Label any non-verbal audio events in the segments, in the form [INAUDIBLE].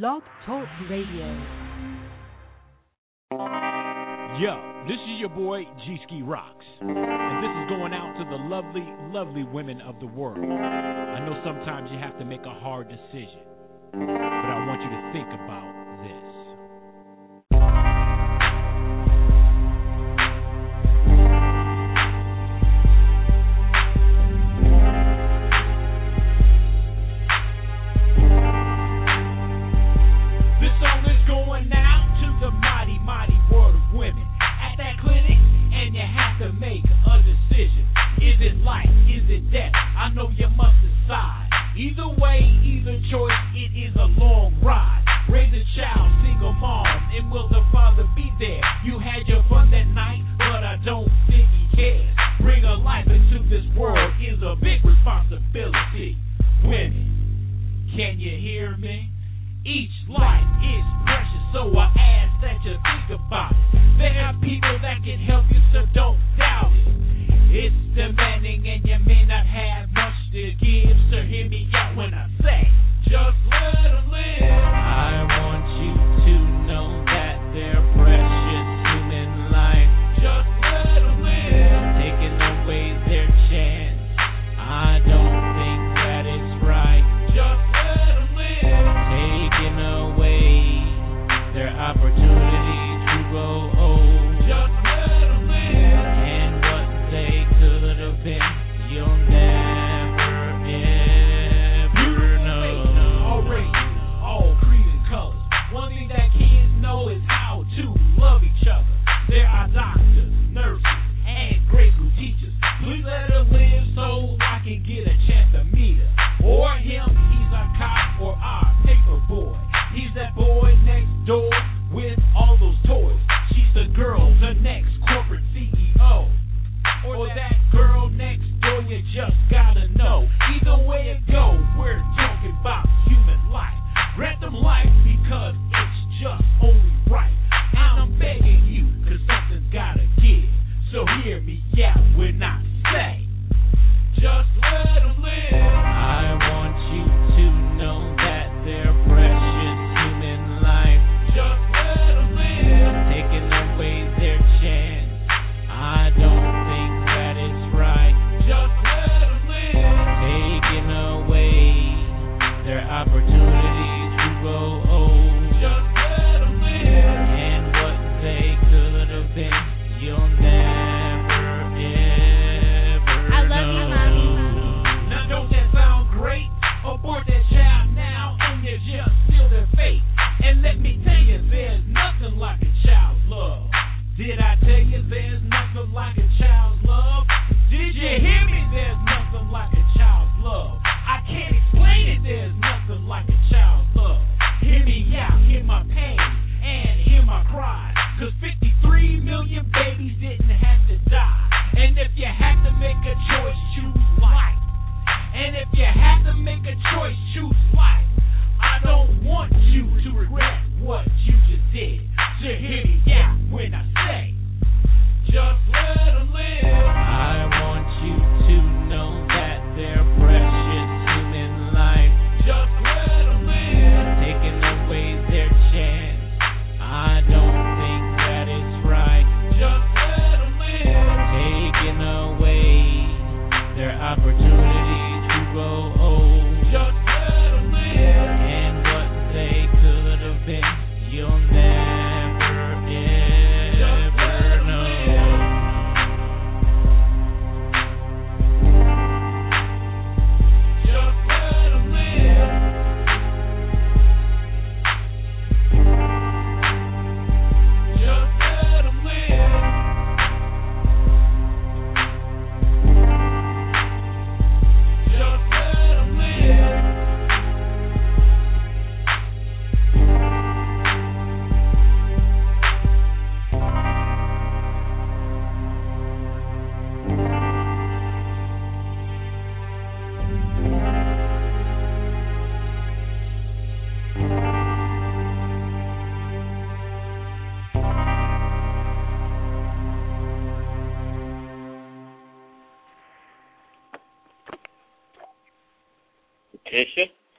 Blog Talk Radio. Yo, this is your boy G Ski Rocks. And this is going out to the lovely, lovely women of the world. I know sometimes you have to make a hard decision, but I want you to think about this.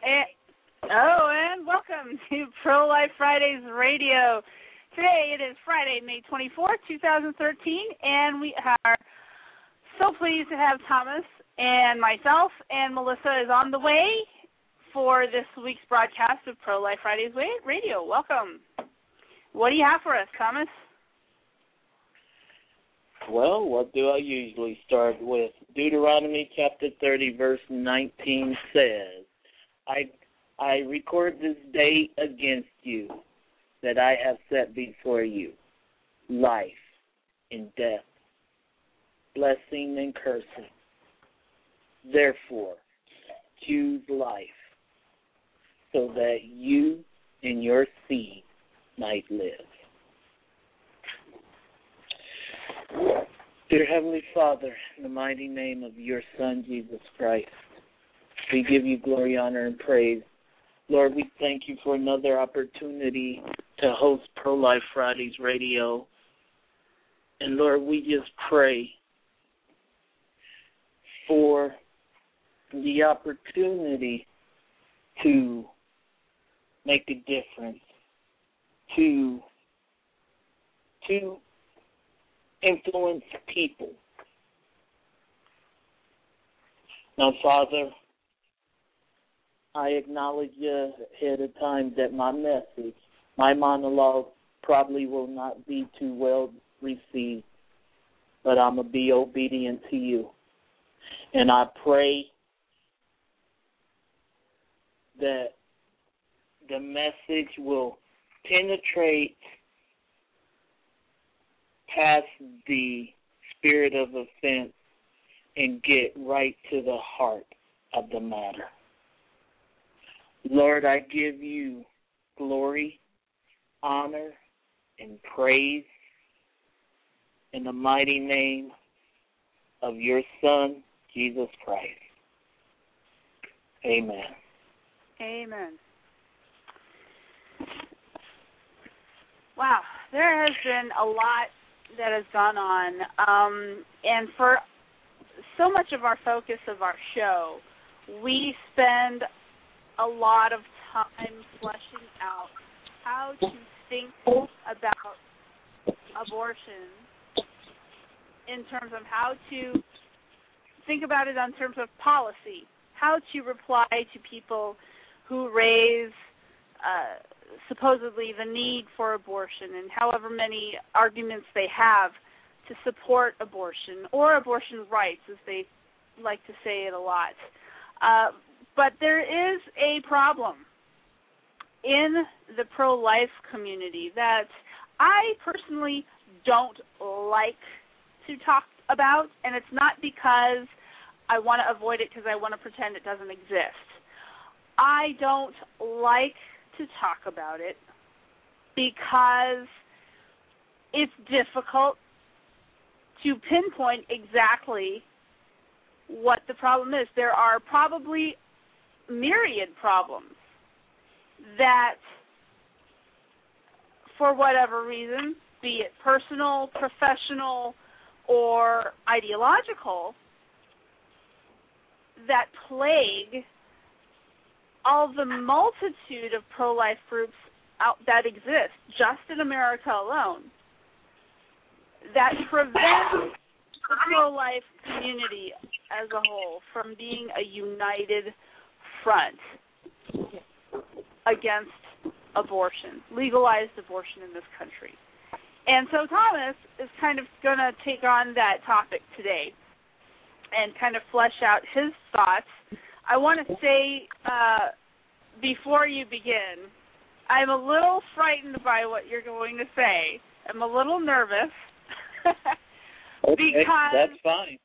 And, oh, and welcome [LAUGHS] to Pro Life Fridays Radio. Today it is Friday, May 24, 2013, and we are so pleased to have Thomas and myself and Melissa is on the way for this week's broadcast of Pro Life Fridays Radio. Welcome. What do you have for us, Thomas? Well, what do I usually start with? Deuteronomy chapter 30, verse 19 says, I I record this day against you that I have set before you life and death, blessing and cursing. Therefore, choose life so that you and your seed might live. Dear Heavenly Father, in the mighty name of your Son, Jesus Christ, we give you glory, honor, and praise. Lord, we thank you for another opportunity to host Pro Life Fridays Radio. And Lord, we just pray for the opportunity to make a difference, to to influence people. Now, Father, I acknowledge you ahead of time that my message, my monologue, probably will not be too well received, but I'm going to be obedient to you. And I pray that the message will penetrate past the spirit of offense and get right to the heart of the matter. Lord, I give you glory, honor, and praise in the mighty name of your Son, Jesus Christ. Amen. Amen. Wow, there has been a lot that has gone on. Um, and for so much of our focus of our show, we spend a lot of time fleshing out how to think about abortion in terms of how to think about it in terms of policy, how to reply to people who raise uh, supposedly the need for abortion and however many arguments they have to support abortion or abortion rights, as they like to say it a lot. Uh, but there is a problem in the pro life community that I personally don't like to talk about, and it's not because I want to avoid it because I want to pretend it doesn't exist. I don't like to talk about it because it's difficult to pinpoint exactly what the problem is. There are probably myriad problems that, for whatever reason, be it personal, professional, or ideological, that plague all the multitude of pro life groups out that exist just in America alone that prevent the pro life community as a whole from being a united front against abortion, legalized abortion in this country. And so Thomas is kind of going to take on that topic today and kind of flesh out his thoughts I want to say uh, before you begin, I'm a little frightened by what you're going to say. I'm a little nervous [LAUGHS] okay, because that's fine.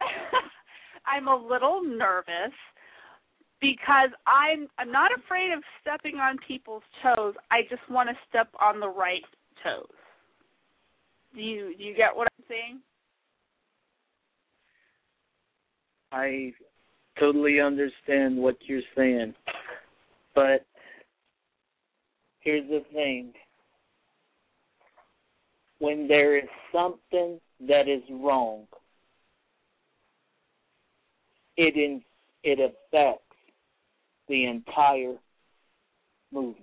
[LAUGHS] I'm a little nervous because I'm I'm not afraid of stepping on people's toes. I just want to step on the right toes. Do you do you get what I'm saying? I totally understand what you're saying. But here's the thing. When there is something that is wrong, it in, it affects the entire movement,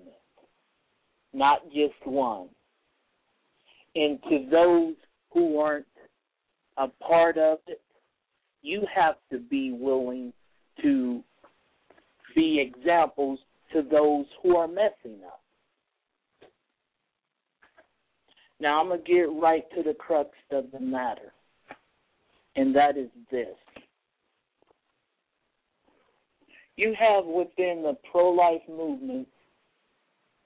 not just one. And to those who aren't a part of it, you have to be willing to be examples to those who are messing up. Now I'm going to get right to the crux of the matter, and that is this. You have within the pro life movement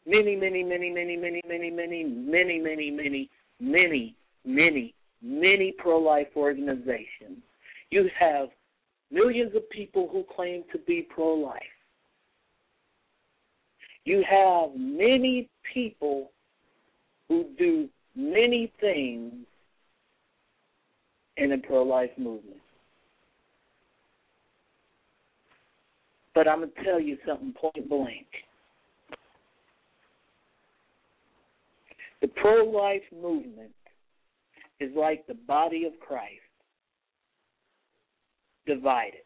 many, many, many, many, many, many, many, many, many, many, many, many, many pro life organizations. You have millions of people who claim to be pro life. You have many people who do many things in the pro life movement. But I'm going to tell you something point blank. The pro life movement is like the body of Christ divided.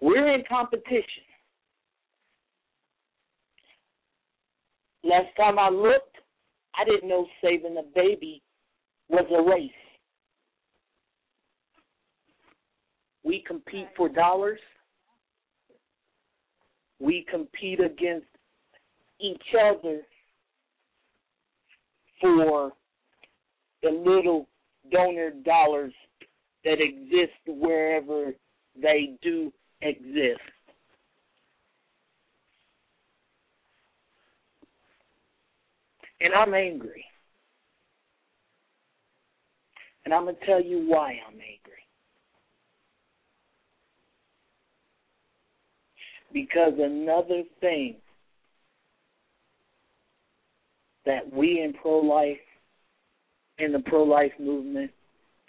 We're in competition. Last time I looked, I didn't know saving a baby was a race. We compete for dollars. We compete against each other for the little donor dollars that exist wherever they do exist. And I'm angry. And I'm going to tell you why I'm angry. Because another thing that we in pro life, in the pro life movement,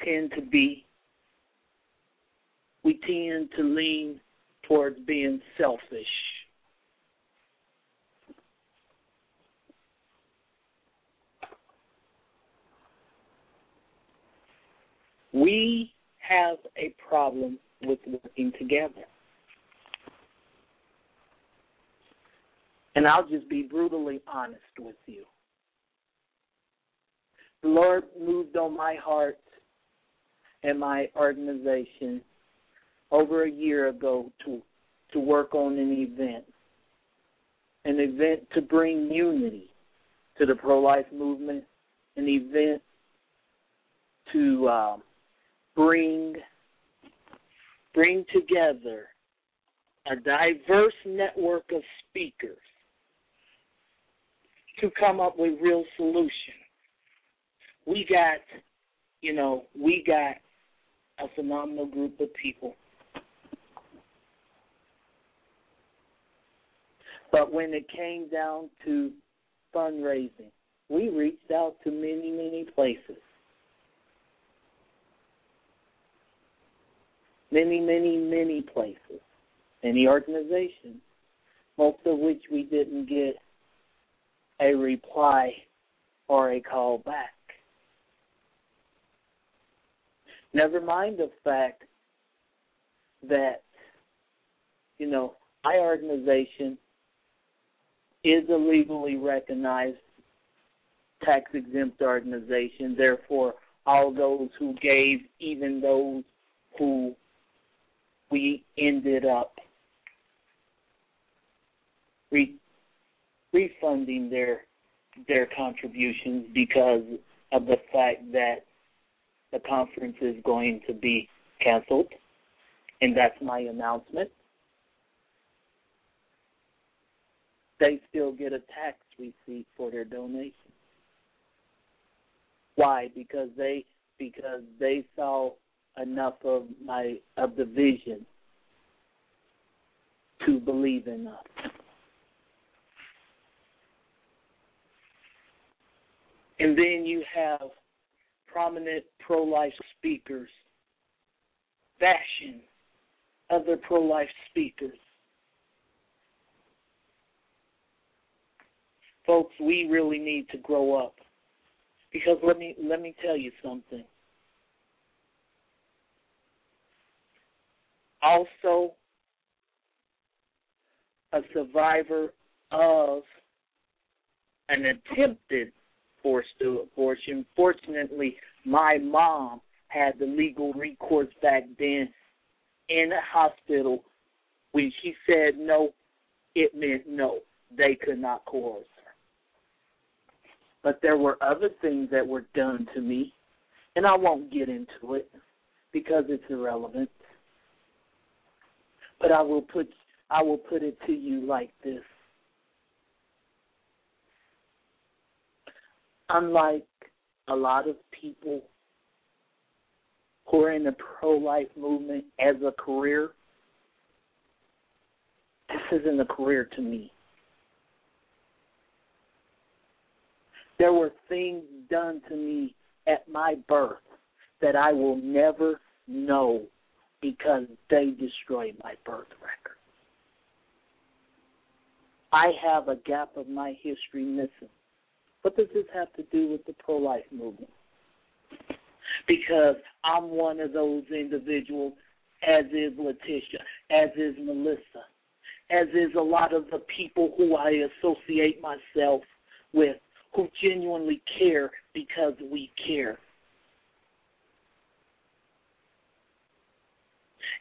tend to be, we tend to lean towards being selfish. We have a problem with working together. And I'll just be brutally honest with you. Lord moved on my heart and my organization over a year ago to to work on an event. An event to bring unity to the pro life movement, an event to um, bring bring together a diverse network of speakers to come up with real solutions. We got, you know, we got a phenomenal group of people. But when it came down to fundraising, we reached out to many, many places. Many, many, many places. Many organizations. Most of which we didn't get a reply or a call back. Never mind the fact that, you know, my organization is a legally recognized tax exempt organization. Therefore, all those who gave, even those who we ended up re- refunding their their contributions because of the fact that the conference is going to be canceled, and that's my announcement. They still get a tax receipt for their donation. Why? Because they because they saw enough of my of the vision to believe in us. And then you have prominent pro life speakers bashing other pro life speakers. Folks, we really need to grow up. Because let me let me tell you something. also a survivor of an attempted forced to abortion. Fortunately, my mom had the legal recourse back then in a hospital. When she said no, it meant no. They could not coerce her. But there were other things that were done to me, and I won't get into it because it's irrelevant. But I will put I will put it to you like this. Unlike a lot of people who are in the pro life movement as a career, this isn't a career to me. There were things done to me at my birth that I will never know because they destroyed my birth record. I have a gap of my history missing. What does this have to do with the pro life movement? Because I'm one of those individuals, as is Letitia, as is Melissa, as is a lot of the people who I associate myself with, who genuinely care because we care.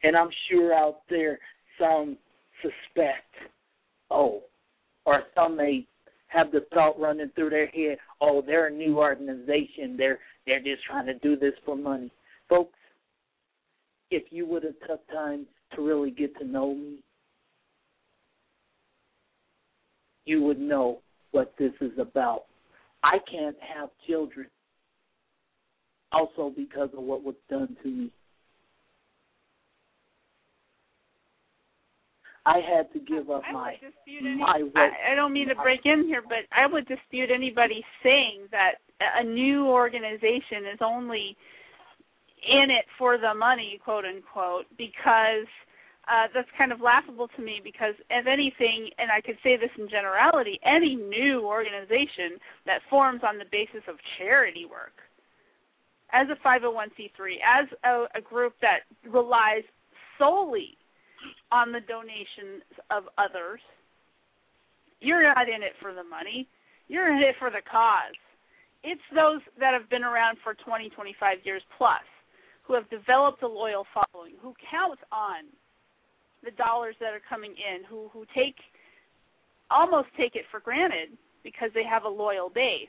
And I'm sure out there some suspect, oh, or some may have the thought running through their head, oh, they're a new organization. They're they're just trying to do this for money. Folks, if you would have took time to really get to know me, you would know what this is about. I can't have children also because of what was done to me. I had to give up I my any, my I, I don't mean to break in here, but I would dispute anybody saying that a new organization is only in it for the money, quote unquote, because uh, that's kind of laughable to me because if anything, and I could say this in generality, any new organization that forms on the basis of charity work, as a 501c3, as a, a group that relies solely on the donations of others. You're not in it for the money. You're in it for the cause. It's those that have been around for 20, 25 years plus who have developed a loyal following, who count on the dollars that are coming in, who who take almost take it for granted because they have a loyal base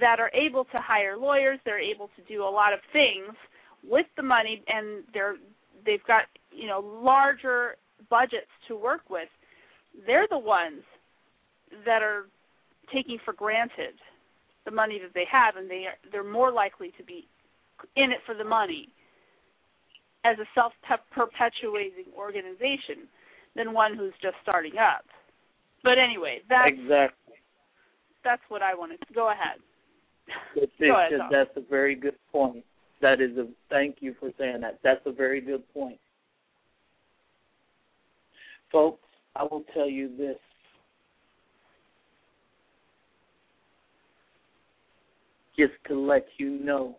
that are able to hire lawyers, they're able to do a lot of things with the money and they're they've got you know larger budgets to work with they're the ones that are taking for granted the money that they have and they are, they're more likely to be in it for the money as a self perpetuating organization than one who's just starting up but anyway that's exactly that's what i wanted. to go ahead [LAUGHS] go ahead that's a very good point that is a thank you for saying that. That's a very good point. Folks, I will tell you this. Just to let you know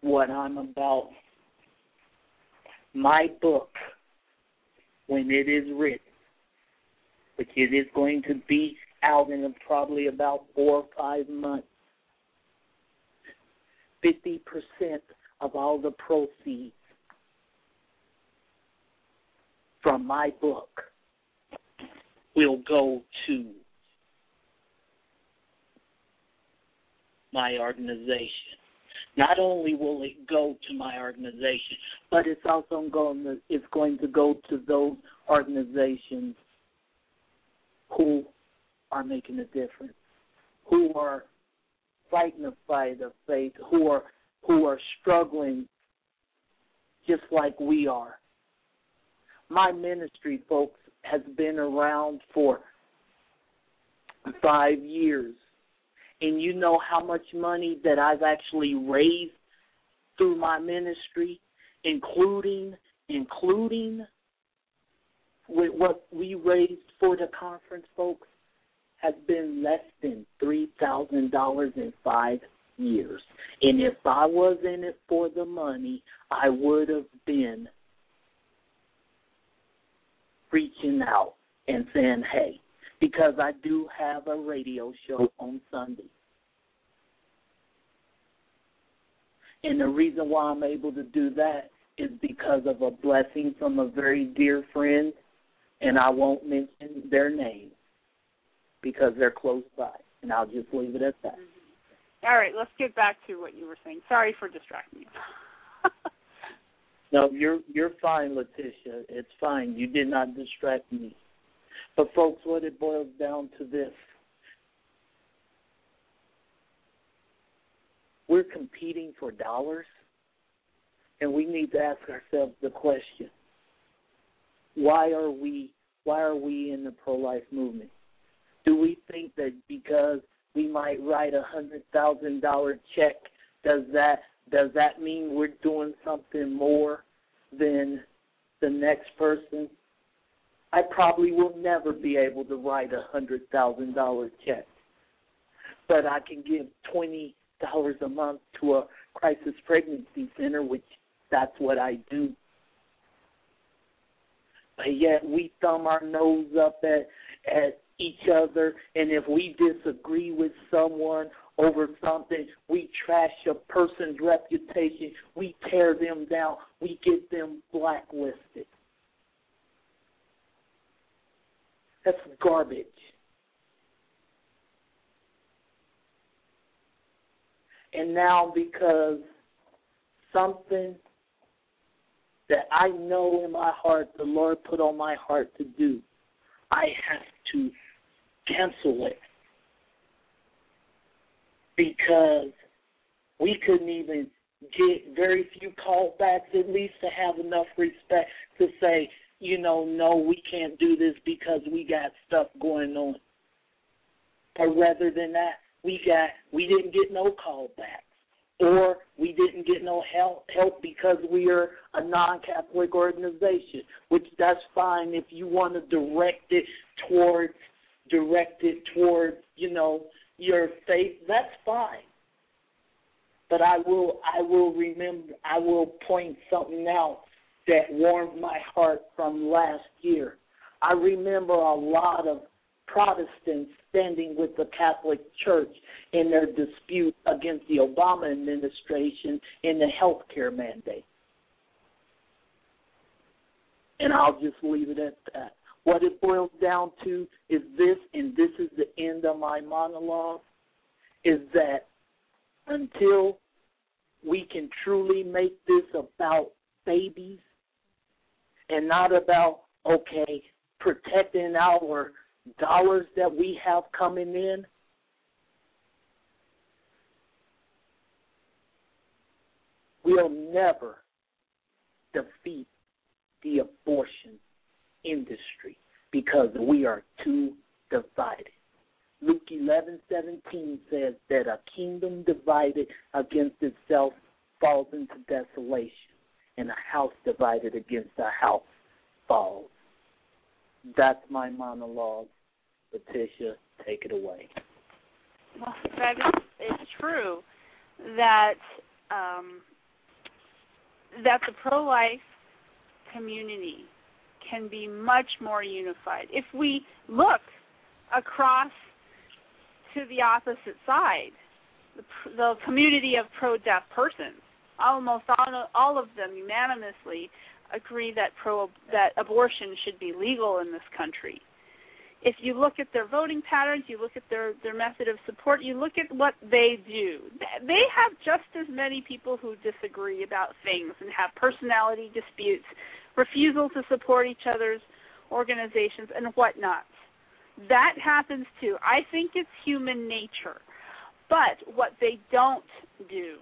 what I'm about. My book, when it is written, which it is going to be out in probably about four or five months, 50% of all the proceeds from my book will go to my organization. Not only will it go to my organization, but it's also going to it's going to go to those organizations who are making a difference, who are fighting the fight of faith, who are who are struggling just like we are. My ministry, folks, has been around for five years. And you know how much money that I've actually raised through my ministry, including including with what we raised for the conference, folks, has been less than three thousand dollars in five years. And if I was in it for the money, I would have been reaching out and saying, hey, because I do have a radio show on Sunday. And the reason why I'm able to do that is because of a blessing from a very dear friend, and I won't mention their name because they're close by, and I'll just leave it at that. All right, let's get back to what you were saying. Sorry for distracting you. No, you're you're fine, Letitia. It's fine. You did not distract me. But folks, what it boils down to this. We're competing for dollars and we need to ask ourselves the question why are we why are we in the pro life movement do we think that because we might write a hundred thousand dollar check does that does that mean we're doing something more than the next person i probably will never be able to write a hundred thousand dollar check but i can give twenty dollars a month to a crisis pregnancy center which that's what I do. But yet we thumb our nose up at at each other, and if we disagree with someone over something, we trash a person's reputation, we tear them down, we get them blacklisted. That's garbage. And now because something that I know in my heart the Lord put on my heart to do, I have to cancel it. Because we couldn't even get very few callbacks, at least to have enough respect to say, you know, no, we can't do this because we got stuff going on. But rather than that, we got we didn't get no callbacks or we didn't get no help help because we are a non-Catholic organization, which that's fine if you want to direct it towards direct it towards you know your faith. That's fine. But I will I will remember I will point something out that warmed my heart from last year. I remember a lot of Protestants standing with the Catholic Church in their dispute against the Obama administration in the health care mandate. And I'll just leave it at that. What it boils down to is this, and this is the end of my monologue, is that until we can truly make this about babies and not about, okay, protecting our dollars that we have coming in, we'll never defeat the abortion industry because we are too divided. Luke eleven seventeen says that a kingdom divided against itself falls into desolation, and a house divided against a house falls. That's my monologue. Letitia, take it away. Well, is, it's true that um, that the pro-life community can be much more unified if we look across to the opposite side, the, the community of pro-deaf persons. Almost all, all of them unanimously agree that pro that abortion should be legal in this country if you look at their voting patterns, you look at their their method of support, you look at what they do. They have just as many people who disagree about things and have personality disputes, refusal to support each other's organizations and whatnot. That happens too. I think it's human nature. But what they don't do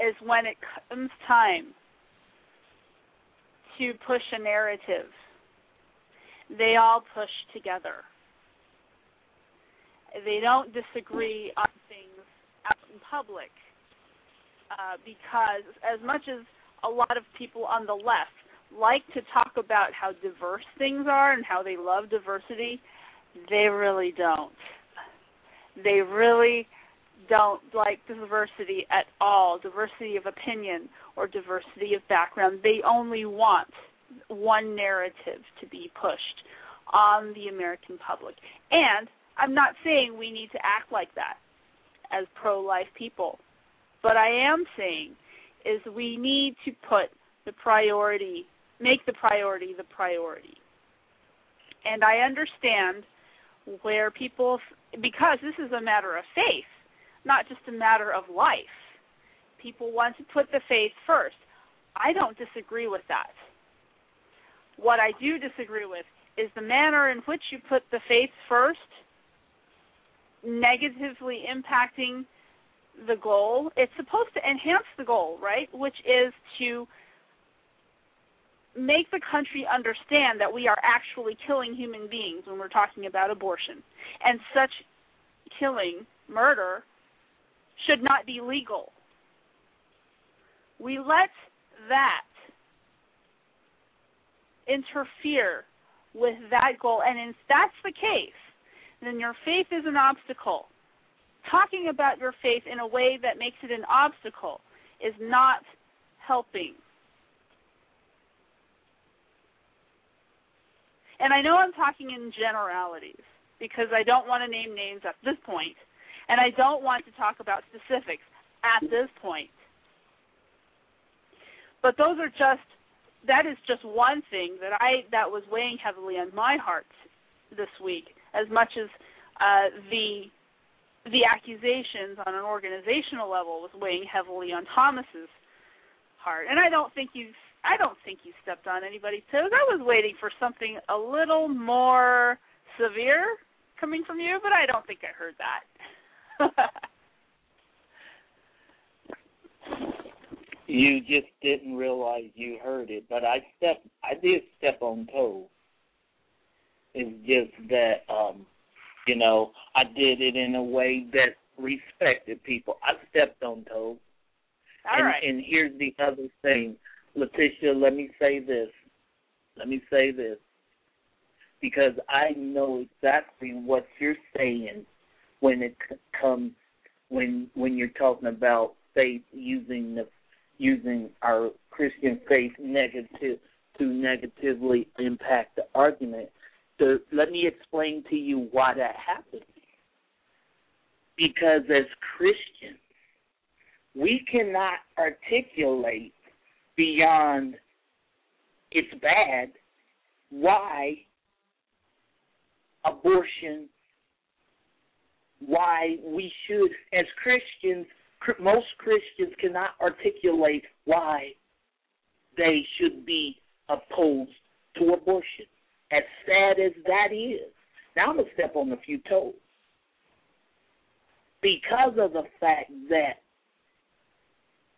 is when it comes time to push a narrative they all push together. They don't disagree on things out in public uh, because, as much as a lot of people on the left like to talk about how diverse things are and how they love diversity, they really don't. They really don't like diversity at all, diversity of opinion or diversity of background. They only want one narrative to be pushed on the American public. And I'm not saying we need to act like that as pro life people. But I am saying is we need to put the priority, make the priority the priority. And I understand where people, because this is a matter of faith, not just a matter of life. People want to put the faith first. I don't disagree with that. What I do disagree with is the manner in which you put the faith first negatively impacting the goal. It's supposed to enhance the goal, right? Which is to make the country understand that we are actually killing human beings when we're talking about abortion. And such killing, murder, should not be legal. We let that interfere with that goal. And if that's the case, then your faith is an obstacle. Talking about your faith in a way that makes it an obstacle is not helping. And I know I'm talking in generalities because I don't want to name names at this point, and I don't want to talk about specifics at this point. But those are just that is just one thing that I that was weighing heavily on my heart this week, as much as uh, the the accusations on an organizational level was weighing heavily on Thomas's heart. And I don't think you I don't think you stepped on anybody's toes. I was waiting for something a little more severe coming from you, but I don't think I heard that. [LAUGHS] you just didn't realize you heard it, but I step I did step on toes. It's just that um you know, I did it in a way that respected people. I stepped on toes. All and, right. and here's the other thing. Letitia, let me say this. Let me say this. Because I know exactly what you're saying when it comes when when you're talking about faith using the using our Christian faith negative to negatively impact the argument. So let me explain to you why that happens. Because as Christians, we cannot articulate beyond it's bad why abortion why we should as christians most christians cannot articulate why they should be opposed to abortion. As sad as that is now i'm going to step on a few toes. Because of the fact that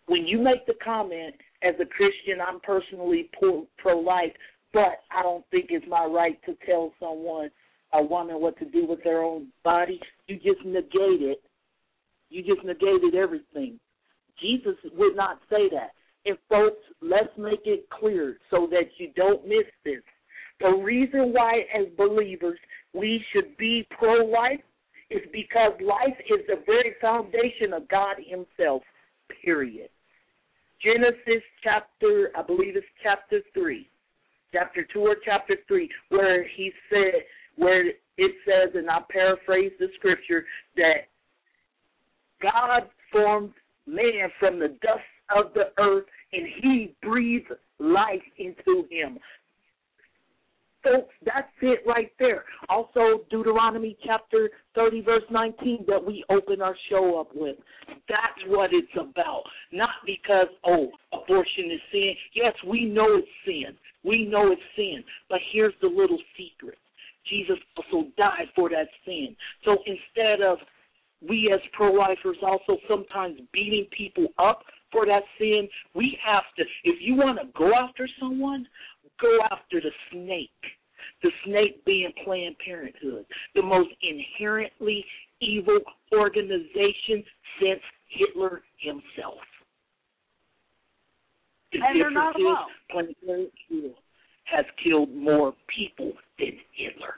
when you make the comment as a Christian, I'm personally pro life, but I don't think it's my right to tell someone a woman what to do with their own body. You just negate it. You just negated everything. Jesus would not say that. And folks, let's make it clear so that you don't miss this. The reason why, as believers, we should be pro life is because life is the very foundation of God Himself, period. Genesis chapter, I believe it's chapter 3, chapter 2 or chapter 3, where he said, where it says, and I paraphrase the scripture, that God formed man from the dust of the earth and he breathed life into him. Folks, that's it right there. Also, Deuteronomy chapter 30, verse 19, that we open our show up with. That's what it's about. Not because, oh, abortion is sin. Yes, we know it's sin. We know it's sin. But here's the little secret Jesus also died for that sin. So instead of we as pro lifers also sometimes beating people up for that sin, we have to, if you want to go after someone, go after the snake. The snake being Planned Parenthood, the most inherently evil organization since Hitler himself. The and they're not alone. Planned Parenthood has killed more people than Hitler.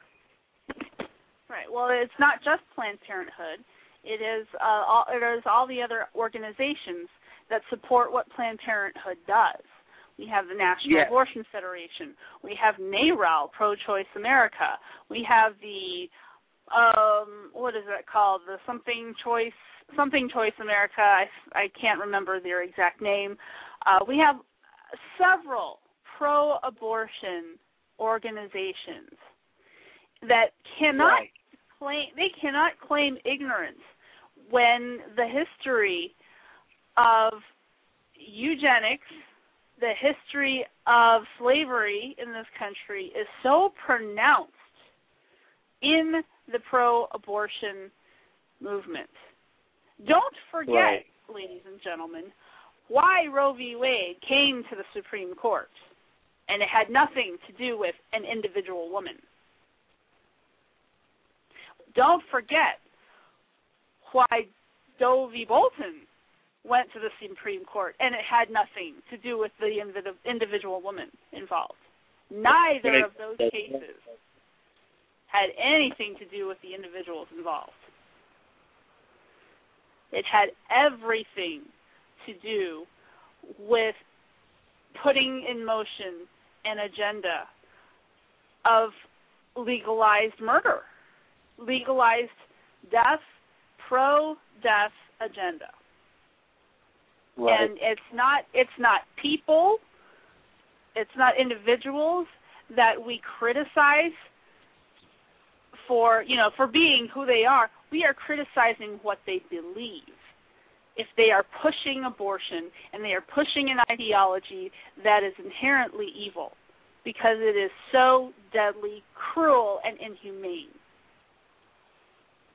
Right. Well, it's not just Planned Parenthood. It is uh, all, it is all the other organizations that support what Planned Parenthood does. We have the National Yes. Abortion Federation. We have NARAL, Pro Choice America. We have the um what is that called? The something choice something choice America. I I can't remember their exact name. Uh we have several pro abortion organizations that cannot Right. claim they cannot claim ignorance when the history of eugenics, the history of slavery in this country is so pronounced in the pro abortion movement. Don't forget, Right. ladies and gentlemen, why Roe v. Wade came to the Supreme Court. And it had nothing to do with an individual woman. Don't forget why Doe v. Bolton went to the Supreme Court, and it had nothing to do with the individual woman involved. Neither of those cases had anything to do with the individuals involved. It had everything to do with putting in motion an agenda of legalized murder, legalized death, pro death agenda. Right. And it's not it's not people, it's not individuals that we criticize for, you know, for being who they are. We are criticizing what they believe. If they are pushing abortion and they are pushing an ideology that is inherently evil because it is so deadly, cruel and inhumane.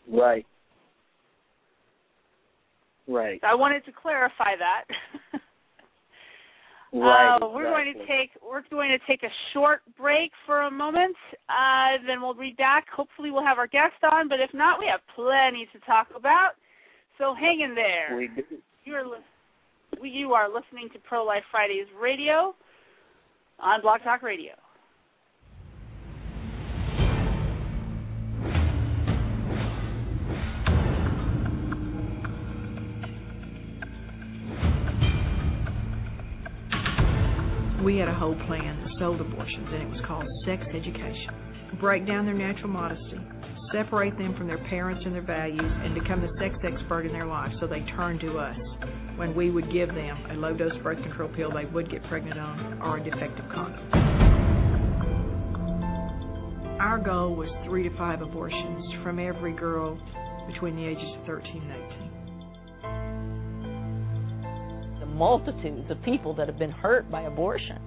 Right. Right. I wanted to clarify that. [LAUGHS] Right. Uh, we're going to take we're going to take a short break for a moment. Uh, then we'll be back. Hopefully, we'll have our guest on. But if not, we have plenty to talk about. So hang in there. We do. You are li- you are listening to Pro Life Fridays Radio on Blog Talk Radio. We had a whole plan that sold abortions, and it was called sex education. Break down their natural modesty, separate them from their parents and their values, and become the sex expert in their life so they turn to us when we would give them a low dose birth control pill they would get pregnant on or a defective condom. Our goal was three to five abortions from every girl between the ages of 13 and 18. Multitudes of people that have been hurt by abortion.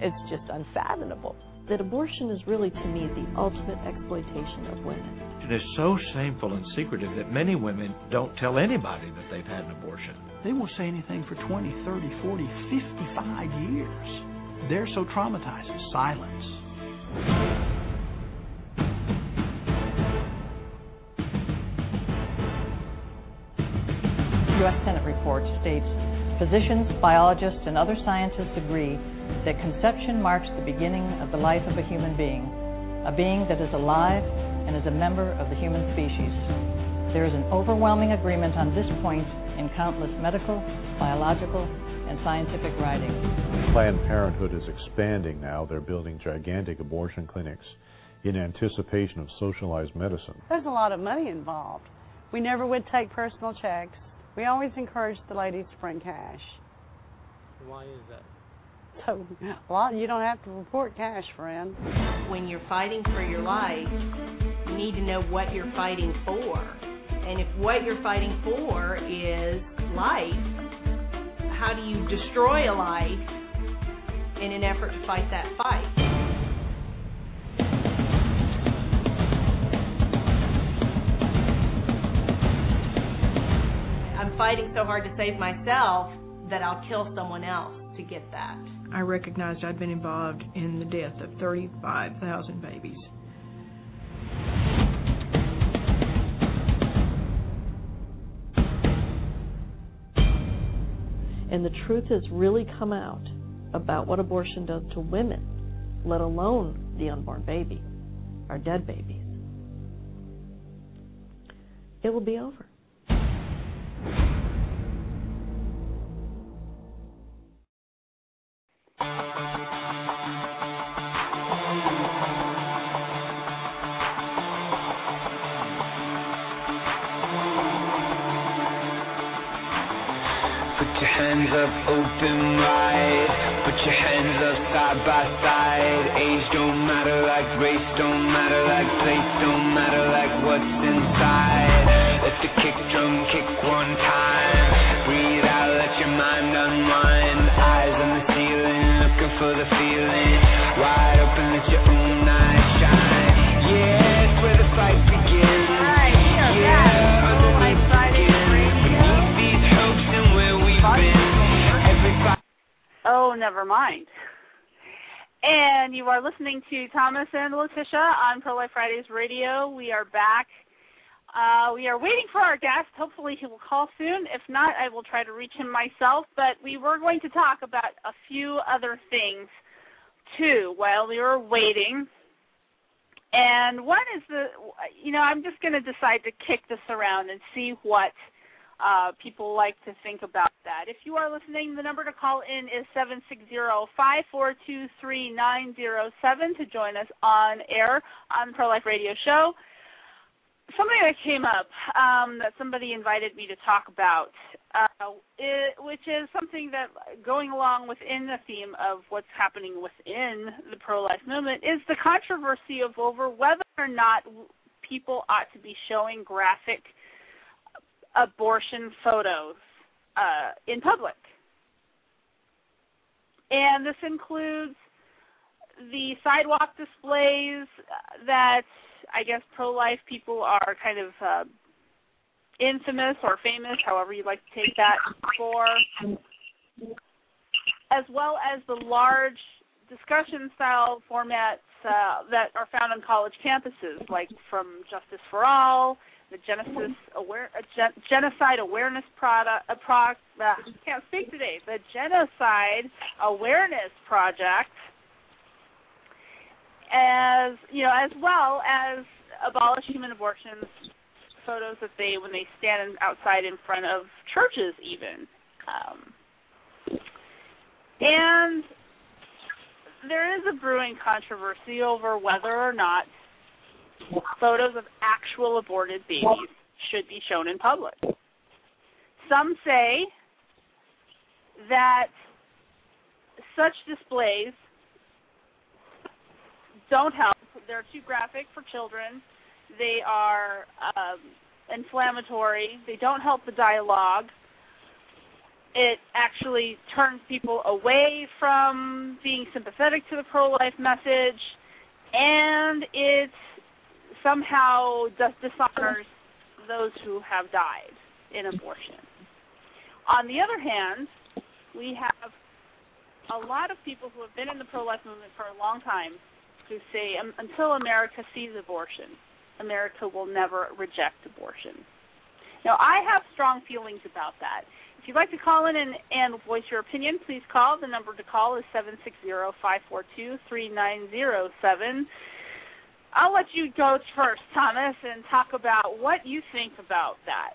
It's just unfathomable. that abortion is really, to me, the ultimate exploitation of women. It is so shameful and secretive that many women don't tell anybody that they've had an abortion. They won't say anything for 20, 30, 40, 55 years. They're so traumatized. Silence. U.S. Senate report states physicians, biologists, and other scientists agree that conception marks the beginning of the life of a human being, a being that is alive and is a member of the human species. There is an overwhelming agreement on this point in countless medical, biological, and scientific writings. Planned Parenthood is expanding now. They're building gigantic abortion clinics in anticipation of socialized medicine. There's a lot of money involved. We never would take personal checks. We always encouraged the ladies to bring cash. Why is that? So, a lot you don't have to report cash, friend. When you're fighting for your life, you need to know what you're fighting for. And if what you're fighting for is life, how do you destroy a life in an effort to fight that fight? Fighting so hard to save myself that I'll kill someone else to get that. I recognized I'd been involved in the death of 35,000 babies. And the truth has really come out about what abortion does to women, let alone the unborn baby, our dead babies. It will be over. Letitia on Pro Life Fridays Radio. We are back. Uh, we are waiting for our guest. Hopefully, he will call soon. If not, I will try to reach him myself. But we were going to talk about a few other things too while we were waiting. And one is the, you know, I'm just going to decide to kick this around and see what uh, people like to think about that. If you are listening, the number to call in is seven six zero five four two three nine zero seven to join us on air on Pro Life Radio Show. Something that came up um, that somebody invited me to talk about, uh, it, which is something that going along within the theme of what's happening within the pro-life movement is the controversy of over whether or not people ought to be showing graphic abortion photos uh, in public. And this includes the sidewalk displays that I guess pro life people are kind of uh, infamous or famous, however you'd like to take that, for, as well as the large discussion style formats uh, that are found on college campuses, like from Justice for All, the Genesis aware uh, gen- genocide awareness product uh, pro, uh, can't speak today the genocide awareness project as you know as well as abolish human abortions photos that they when they stand outside in front of churches even um, and there is a brewing controversy over whether or not photos of actual aborted babies should be shown in public. Some say that such displays don't help. They're too graphic for children. They are um, inflammatory. They don't help the dialogue. It actually turns people away from being sympathetic to the pro life message, and it somehow dis- dishonors those who have died in abortion. On the other hand, we have a lot of people who have been in the pro life movement for a long time who say um, until America sees abortion, America will never reject abortion. Now, I have strong feelings about that. If you'd like to call in and, and voice your opinion, please call. The number to call is seven six zero five four two three nine zero seven. I'll let you go first, Thomas, and talk about what you think about that.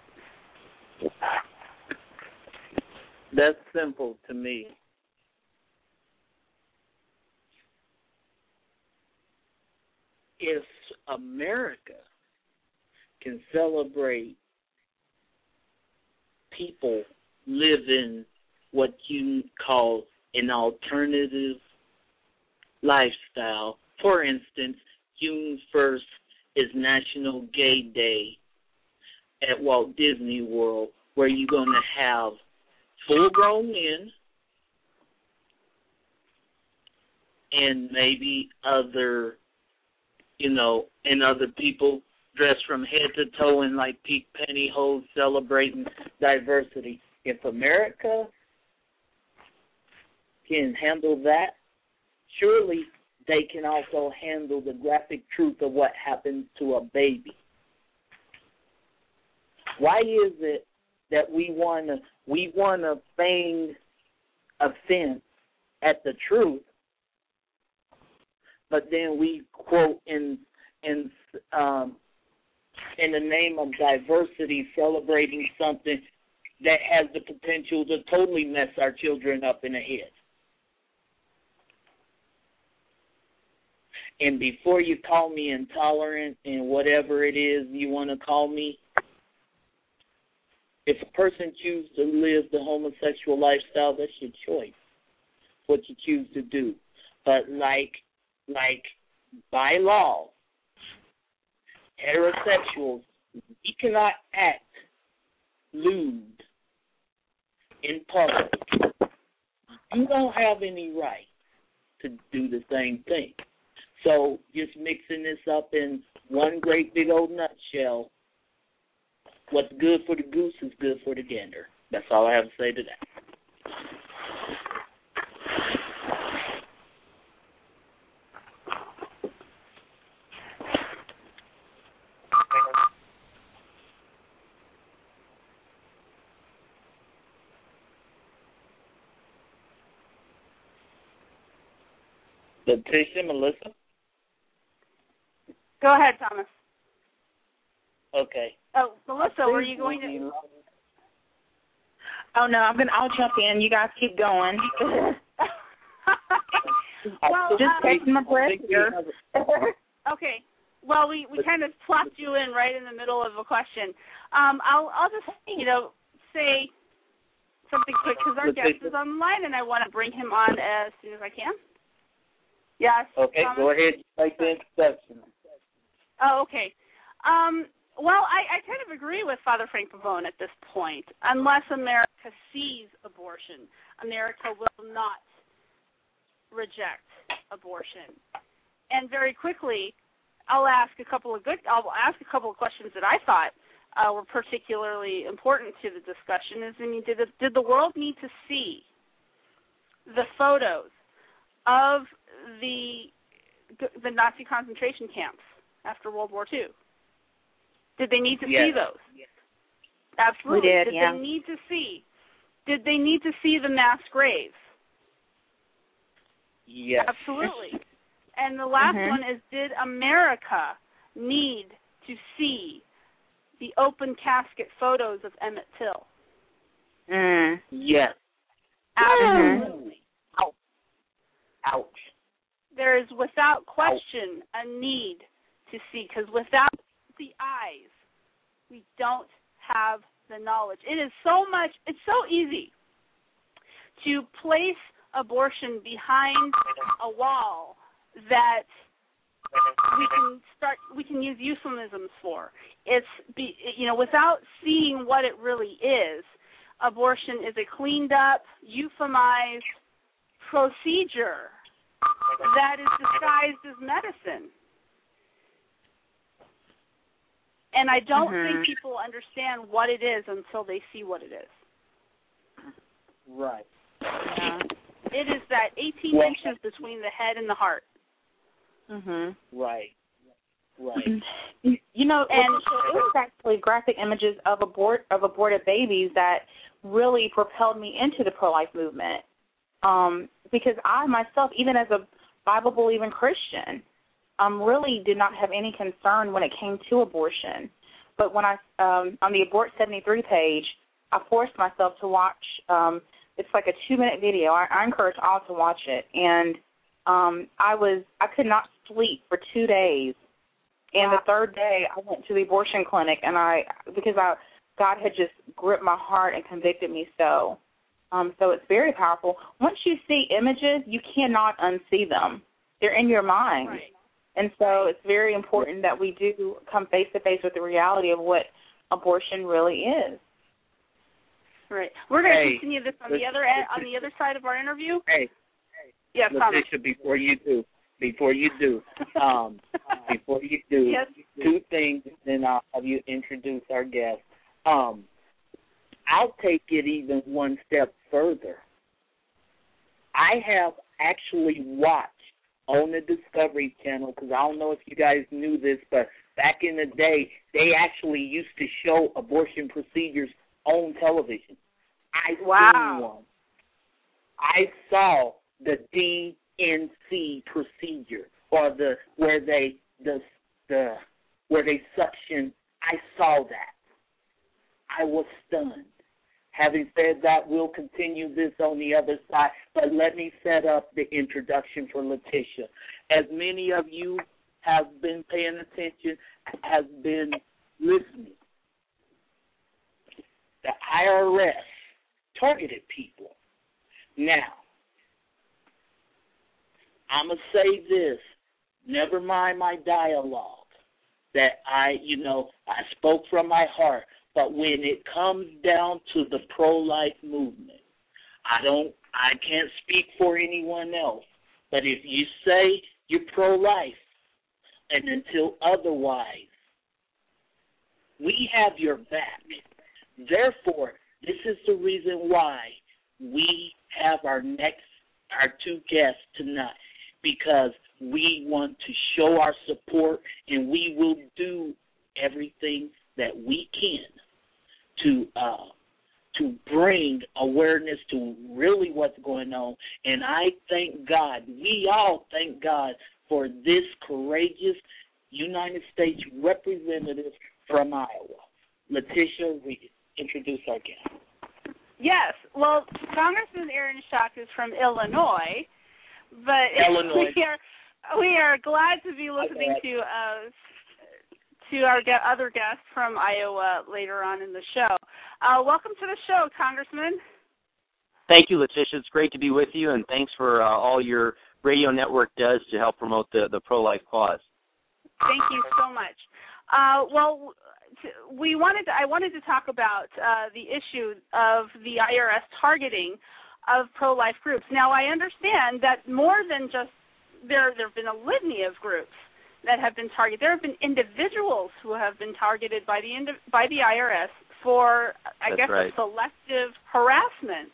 That's simple to me. If America can celebrate people living what you call an alternative lifestyle, for instance, June 1st is National Gay Day at Walt Disney World, where you're going to have full grown men and maybe other, you know, and other people dressed from head to toe in like peak pantyhose celebrating diversity. If America can handle that, surely they can also handle the graphic truth of what happens to a baby. Why is it that we want to we want to feign offense at the truth, but then we quote in in um, in the name of diversity, celebrating something that has the potential to totally mess our children up in the head. And before you call me intolerant and whatever it is you want to call me, if a person chooses to live the homosexual lifestyle, that's your choice. What you choose to do. But like like by law, heterosexuals, we cannot act lewd in public. You don't have any right to do the same thing. So just mixing this up in one great big old nutshell, what's good for the goose is good for the gander. That's all I have to say to that. Letitia, Melissa? Go ahead, Thomas. Okay. Oh, Melissa, were you going to? Oh no, I'm gonna. I'll jump in. You guys keep going. [LAUGHS] well, just um, taking my breath here. okay. Well, we we kind of plopped you in right in the middle of a question. Um, I'll I'll just you know say something quick because our guest is on the line and I want to bring him on as soon as I can. Yes. Okay, Thomas? go ahead. Make the introduction. Oh, okay. Um, well, I, I kind of agree with Father Frank Pavone at this point. Unless America sees abortion, America will not reject abortion. And very quickly, I'll ask a couple of good. I'll ask a couple of questions that I thought uh, were particularly important to the discussion. Is I mean, did the, did the world need to see the photos of the the Nazi concentration camps after World War II? Did they need to Yes. see those? Absolutely. We did, yeah. they need to see? Did they need to see the mass graves? Yes. Absolutely. [LAUGHS] And the last Mhm. one is did America need to see the open casket photos of Emmett Till? Mm. Yes. Absolutely. Ouch. Ouch. There is without question a need to see because without the eyes, we don't have the knowledge. It is so much, it's so easy to place abortion behind a wall that we can start we can use euphemisms for it's be you know without seeing what it really is abortion is a cleaned up euphemized procedure that is disguised as medicine and i don't Mhm. think people understand what it is until they see what it is Right. it is that 18 Well- inches between the head and the heart Mhm. Right. Right. You, you know, And- Letitia, it was actually graphic images of abort of aborted babies that really propelled me into the pro life movement. Um, because I myself, even as a Bible believing Christian, um, really did not have any concern when it came to abortion. But when I um on the Abort seventy three page, I forced myself to watch um it's like a two minute video. I, I encourage all to watch it and um I was I could not sleep for two days and the third day I went to the abortion clinic and I because I God had just gripped my heart and convicted me so. Um so it's very powerful. Once you see images, you cannot unsee them. They're in your mind. right And so it's very important that we do come face to face with the reality of what abortion really is. right we're going to Hey, continue this on the other end, on the other side of our interview Hey, yes Thomas. Letitia, before you do, before you do, um, [LAUGHS] before you do, Yes. two things, then I'll have you introduce our guest. Um, I'll take it even one step further. I have actually watched on the Discovery Channel because I don't know if you guys knew this, but back in the day, they actually used to show abortion procedures on television. I Wow. seen one. I saw the D&C procedure or the where they the the where they suction. I saw that. I was stunned. Having said that, we'll continue this on the other side, but let me set up the introduction for Letitia. As many of you have been paying attention, has been listening, the IRS targeted people. Now, I'm going to say this. Never mind my dialogue that I, you know, I spoke from my heart. But when it comes down to the pro-life movement, I don't, I can't speak for anyone else. But if you say you're pro-life, and until otherwise, we have your back. Therefore, this is the reason why we have our next, our two guests tonight, because we want to show our support, and we will do everything that we can to uh, to bring awareness to really what's going on. And I thank God, we all thank God for this courageous United States representative from Iowa. Letitia, we introduce our guest. Yes, well, Congressman Aaron Schock is from Illinois, but [LAUGHS] Illinois. we are we are glad to be listening Okay. to uh, to our other guests from Iowa later on in the show. Uh, welcome to the show, Congressman. Thank you, Letitia. It's great to be with you, and thanks for uh, all your radio network does to help promote the, the pro life cause. Thank you so much. Uh, well, we wanted to, I wanted to talk about uh, the issue of the IRS targeting of pro-life groups. Now, I understand that more than just there there have been a litany of groups that have been targeted. There have been individuals who have been targeted by the by the IRS for, I That's guess, right. selective harassment.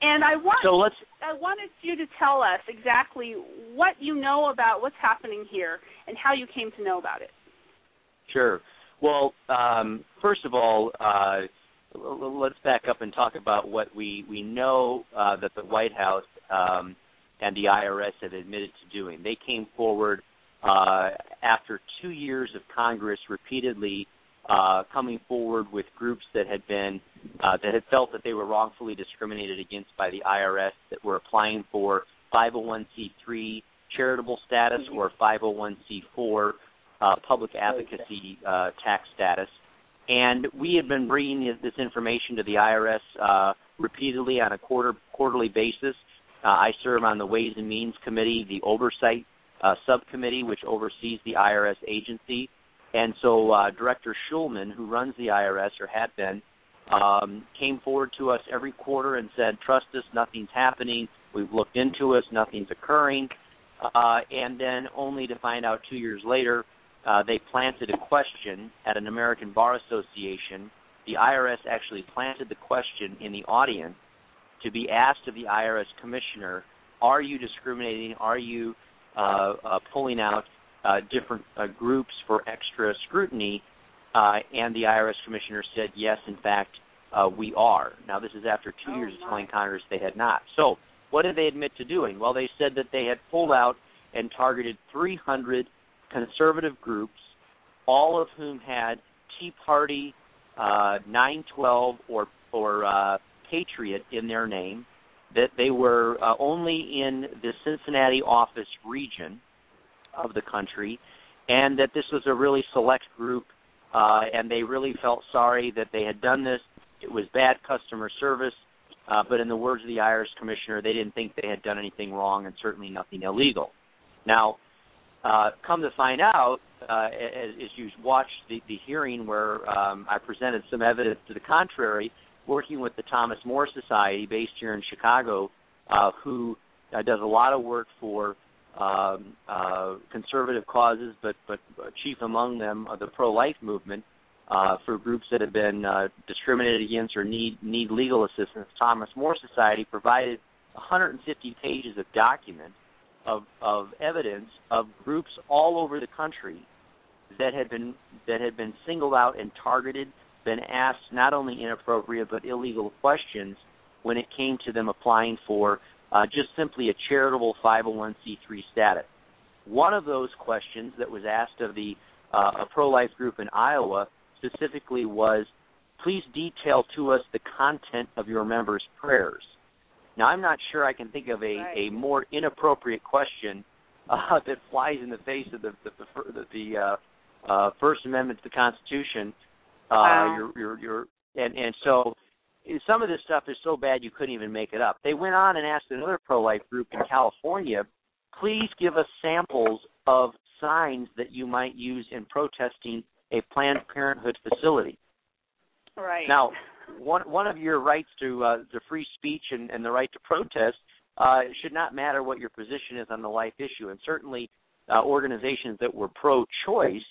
And I want So let's I wanted you to tell us exactly what you know about what's happening here and how you came to know about it. Sure. Well, um, first of all, uh, let's back up and talk about what we we know uh, that the White House um, and the IRS have admitted to doing. They came forward uh, after two years of Congress repeatedly uh, coming forward with groups that had been uh, that had felt that they were wrongfully discriminated against by the IRS that were applying for 501c3 charitable status or 501c4 uh, public advocacy uh, tax status. And we had been bringing this- this information to the IRS uh, repeatedly on a quarter quarterly basis. Uh, I serve on the Ways and Means Committee, the oversight uh, subcommittee, which oversees the IRS agency. And so uh, Director Shulman, who runs the IRS or had been, um, came forward to us every quarter and said, "Trust us, nothing's happening. We've looked into us, nothing's occurring." Uh, and then only to find out two years later, uh, they planted a question at an American Bar Association. The IRS actually planted the question in the audience to be asked of the IRS commissioner, "Are you discriminating? Are you pulling out uh, different uh, groups for extra scrutiny?" Uh, and the IRS commissioner said, "Yes, in fact, uh, we are." Now, this is after two years of telling Congress they had not. So, what did they admit to doing? Well, they said that they had pulled out and targeted 300 conservative groups, all of whom had Tea Party, uh, 912, or or uh, Patriot in their name. That they were uh, only in the Cincinnati office region of the country, and that this was a really select group, uh, and they really felt sorry that they had done this. It was bad customer service, uh, but in the words of the IRS commissioner, they didn't think they had done anything wrong and certainly nothing illegal. Now, uh, come to find out, uh, as, as you watched the, the hearing where um, I presented some evidence to the contrary, working with the Thomas More Society based here in Chicago, uh, who uh, does a lot of work for um, uh, conservative causes, but but chief among them uh, the pro-life movement uh, for groups that have been uh, discriminated against or need need legal assistance. Thomas More Society provided 150 pages of documents of of evidence of groups all over the country that had been that had been singled out and targeted, been asked not only inappropriate but illegal questions when it came to them applying for uh, just simply a charitable 501c3 status. One of those questions that was asked of the uh, a pro-life group in Iowa specifically was, please detail to us the content of your members' prayers. Now, I'm not sure I can think of a, Right. a more inappropriate question [LAUGHS] uh, that flies in the face of the the, the, the uh, uh, First Amendment to the Constitution. Uh, Wow. Your your your and and so some of this stuff is so bad you couldn't even make it up. They went on and asked another pro-life group in California, please give us samples of signs that you might use in protesting a Planned Parenthood facility. Right. Now, one one of your rights to uh, to free speech and, and the right to protest uh, should not matter what your position is on the life issue, and certainly uh, organizations that were pro-choice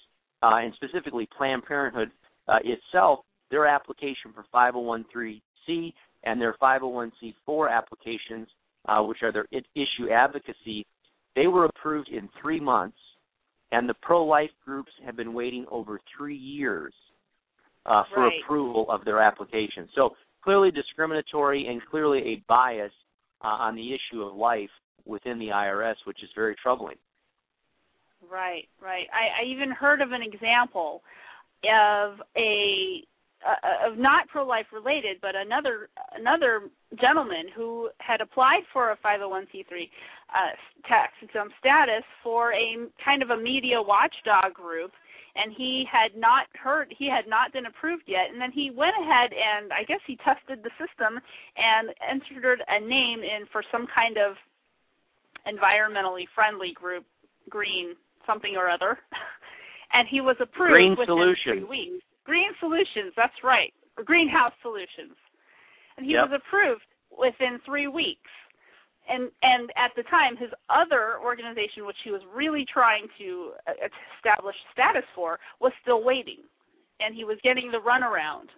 uh, and specifically Planned Parenthood uh, itself, their application for 501c and their 501c4 applications, uh, which are their issue advocacy, they were approved in three months, and the pro-life groups have been waiting over three years uh, for Right. approval of their application. So clearly discriminatory and clearly a bias uh, on the issue of life within the IRS, which is very troubling. Right, right. I, I even heard of an example of a uh, of not pro life related, but another another gentleman who had applied for a 501c3 uh, tax exempt status for a kind of a media watchdog group, and he had not heard he had not been approved yet, and then he went ahead and I guess he tested the system and entered a name in for some kind of environmentally friendly group, green something or other, [LAUGHS] and he was approved Green within three weeks. Green Solutions, that's right, or Greenhouse Solutions, and he Yep. was approved within three weeks. And and at the time, his other organization, which he was really trying to uh, establish status for, was still waiting, and he was getting the runaround.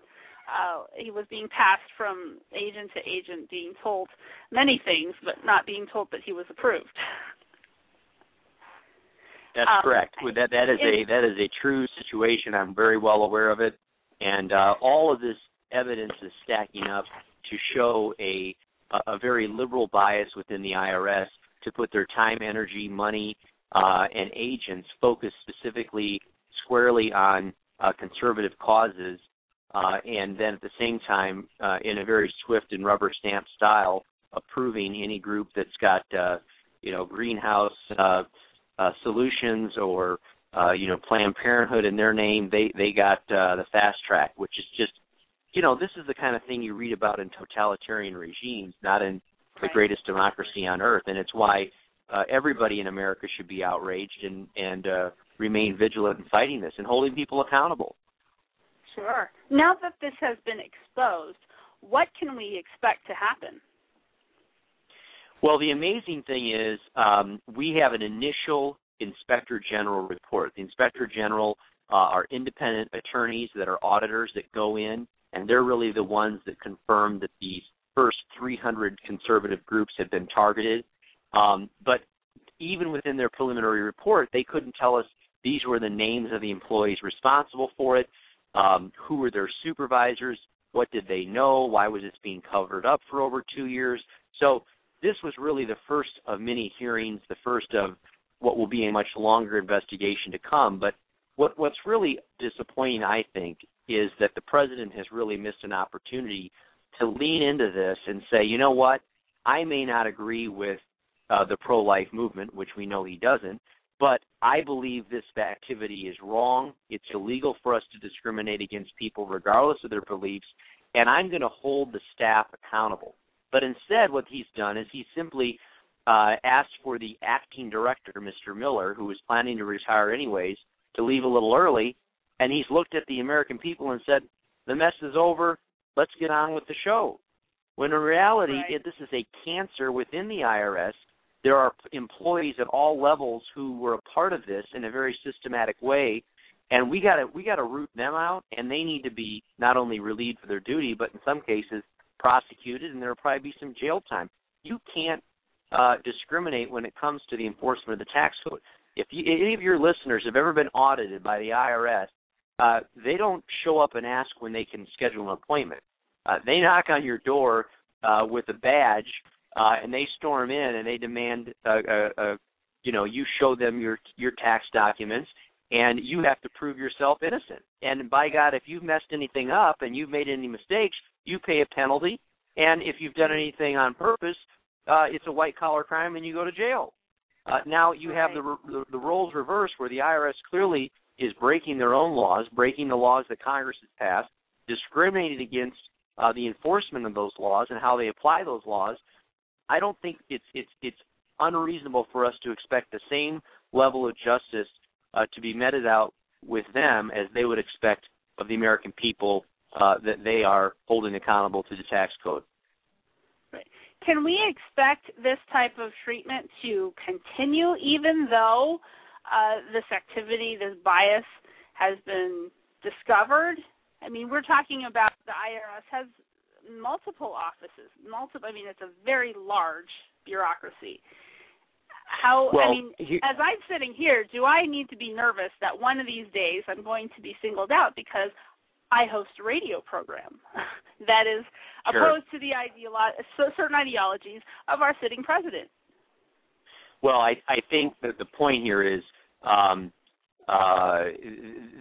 Uh, he was being passed from agent to agent, being told many things, but not being told that he was approved. [LAUGHS] That's Um, correct. That that is a that is a true situation. I'm very well aware of it, and uh, all of this evidence is stacking up to show a a a very liberal bias within the IRS to put their time, energy, money, uh, and agents focused specifically squarely on uh, conservative causes, uh, and then at the same time, uh, in a very swift and rubber stamp style, approving any group that's got uh, you know greenhouse. Uh, uh, solutions or uh, you know Planned Parenthood in their name, they they got uh, the fast track, which is just you know this is the kind of thing you read about in totalitarian regimes, not in the greatest democracy on earth, and it's why uh, everybody in America should be outraged and and uh, remain vigilant in fighting this and holding people accountable. Sure. Now that this has been exposed, what can we expect to happen? Well, the amazing thing is um, we have an initial inspector general report. The inspector general uh, are independent attorneys that are auditors that go in, and they're really the ones that confirm that these first 300 conservative groups have been targeted. Um, but even within their preliminary report, they couldn't tell us these were the names of the employees responsible for it, um, who were their supervisors, what did they know, why was this being covered up for over two years. So this was really the first of many hearings, the first of what will be a much longer investigation to come. But what what's really disappointing, I think, is that the president has really missed an opportunity to lean into this and say, you know what, I may not agree with uh, the pro-life movement, which we know he doesn't, but I believe this activity is wrong. It's illegal for us to discriminate against people regardless of their beliefs, and I'm going to hold the staff accountable. But instead, what he's done is he simply uh, asked for the acting director, Mr. Miller, who was planning to retire anyways, to leave a little early, and he's looked at the American people and said, "The mess is over. Let's get on with the show." When in reality, Right. it, this is a cancer within the IRS. There are employees at all levels who were a part of this in a very systematic way, and we got to we got to root them out, and they need to be not only relieved for their duty, but in some cases prosecuted, and there will probably be some jail time. You can't uh, discriminate when it comes to the enforcement of the tax code. If you, any of your listeners have ever been audited by the IRS, uh, they don't show up and ask when they can schedule an appointment. Uh, they knock on your door uh, with a badge, uh, and they storm in and they demand, uh, uh, uh, you know, you show them your your tax documents, and you have to prove yourself innocent. And by God, if you've messed anything up and you've made any mistakes, you pay a penalty. And if you've done anything on purpose, uh, it's a white collar crime and you go to jail. Uh, now you have the, the the roles reversed, where the IRS clearly is breaking their own laws, breaking the laws that Congress has passed, discriminating against uh, the enforcement of those laws and how they apply those laws. I don't think it's it's it's unreasonable for us to expect the same level of justice uh, to be meted out with them as they would expect of the American people uh, that they are holding accountable to the tax code. Can we expect this type of treatment to continue even though uh, this activity, this bias, has been discovered? I mean, we're talking about the IRS has multiple offices, multiple. I mean, it's a very large bureaucracy. How? Well, I mean, as I'm sitting here, do I need to be nervous that one of these days I'm going to be singled out because I host a radio program [LAUGHS] that is Sure. opposed to the ideolo- certain ideologies of our sitting president? Well, I I think that the point here is um, uh,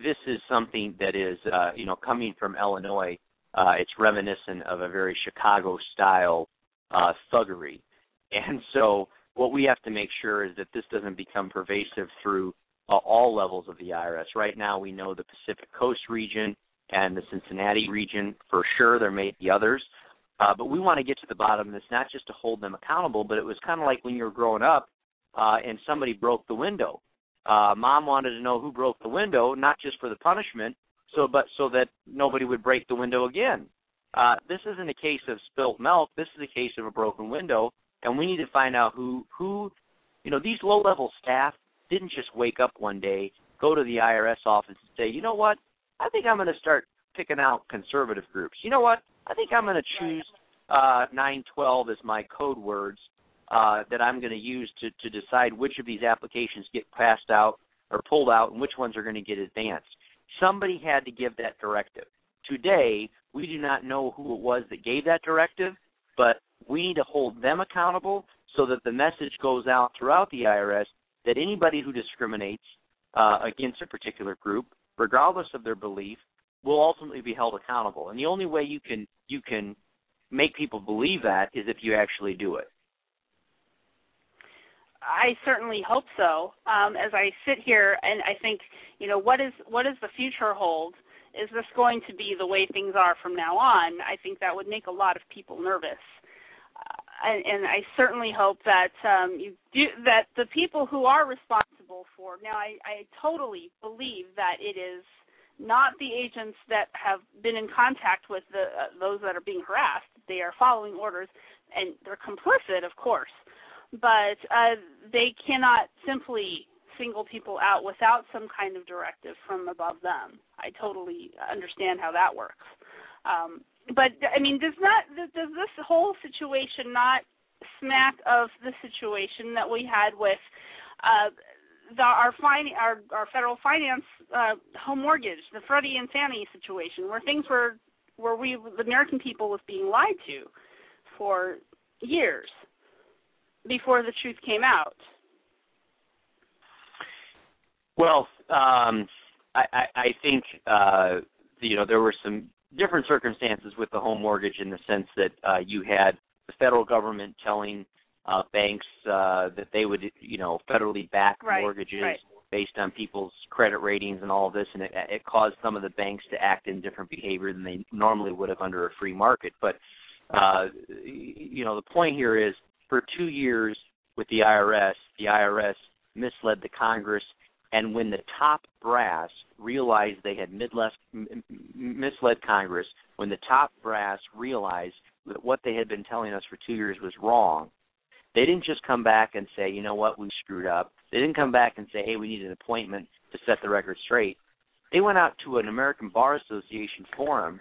this is something that is uh, you know coming from Illinois. Uh, it's reminiscent of a very Chicago style uh, thuggery, and so what we have to make sure is that this doesn't become pervasive through uh, all levels of the IRS. Right now, we know the Pacific Coast region and the Cincinnati region for sure. There may be others. Uh, but we want to get to the bottom of this, not just to hold them accountable, but it was kind of like when you were growing up uh, and somebody broke the window. Uh, mom wanted to know who broke the window, not just for the punishment, so but so that nobody would break the window again. Uh, this isn't a case of spilt milk. This is a case of a broken window, and we need to find out who who, you know, these low-level staff didn't just wake up one day, go to the IRS office and say, you know what, I think I'm going to start picking out conservative groups. You know what, I think I'm going to choose uh, 912 as my code words uh, that I'm going to use to, to decide which of these applications get passed out or pulled out and which ones are going to get advanced. Somebody had to give that directive. Today, we do not know who it was that gave that directive, but we need to hold them accountable so that the message goes out throughout the IRS that anybody who discriminates uh, against a particular group, regardless of their belief, will ultimately be held accountable. And the only way you can you can make people believe that is if you actually do it. I certainly hope so. Um, as I sit here and I think, you know, what is what does the future hold? Is this going to be the way things are from now on? I think that would make a lot of people nervous. And, and I certainly hope that um, you do that the people who are responsible for now. I, I totally believe that it is not the agents that have been in contact with the uh, those that are being harassed. They are following orders and they're complicit, of course but uh, they cannot simply single people out without some kind of directive from above them. I totally understand how that works. Um, but I mean, does not does this whole situation not smack of the situation that we had with uh, the, our, fin- our our federal finance uh, home mortgage, the Freddie and Fannie situation, where things were where we the American people was being lied to for years before the truth came out? Well, um, I, I, I think uh, you know there were some different circumstances with the home mortgage in the sense that uh, you had the federal government telling uh, banks uh, that they would you know federally back right, mortgages right. based on people's credit ratings and all of this, and it, it caused some of the banks to act in different behavior than they normally would have under a free market. But uh, you know the point here is for two years with the IRS, the IRS misled the Congress, and when the top brass realized they had misled Congress, when the top brass realized that what they had been telling us for two years was wrong, they didn't just come back and say, you know what, we screwed up. They didn't come back and say, hey, we need an appointment to set the record straight. They went out to an American Bar Association forum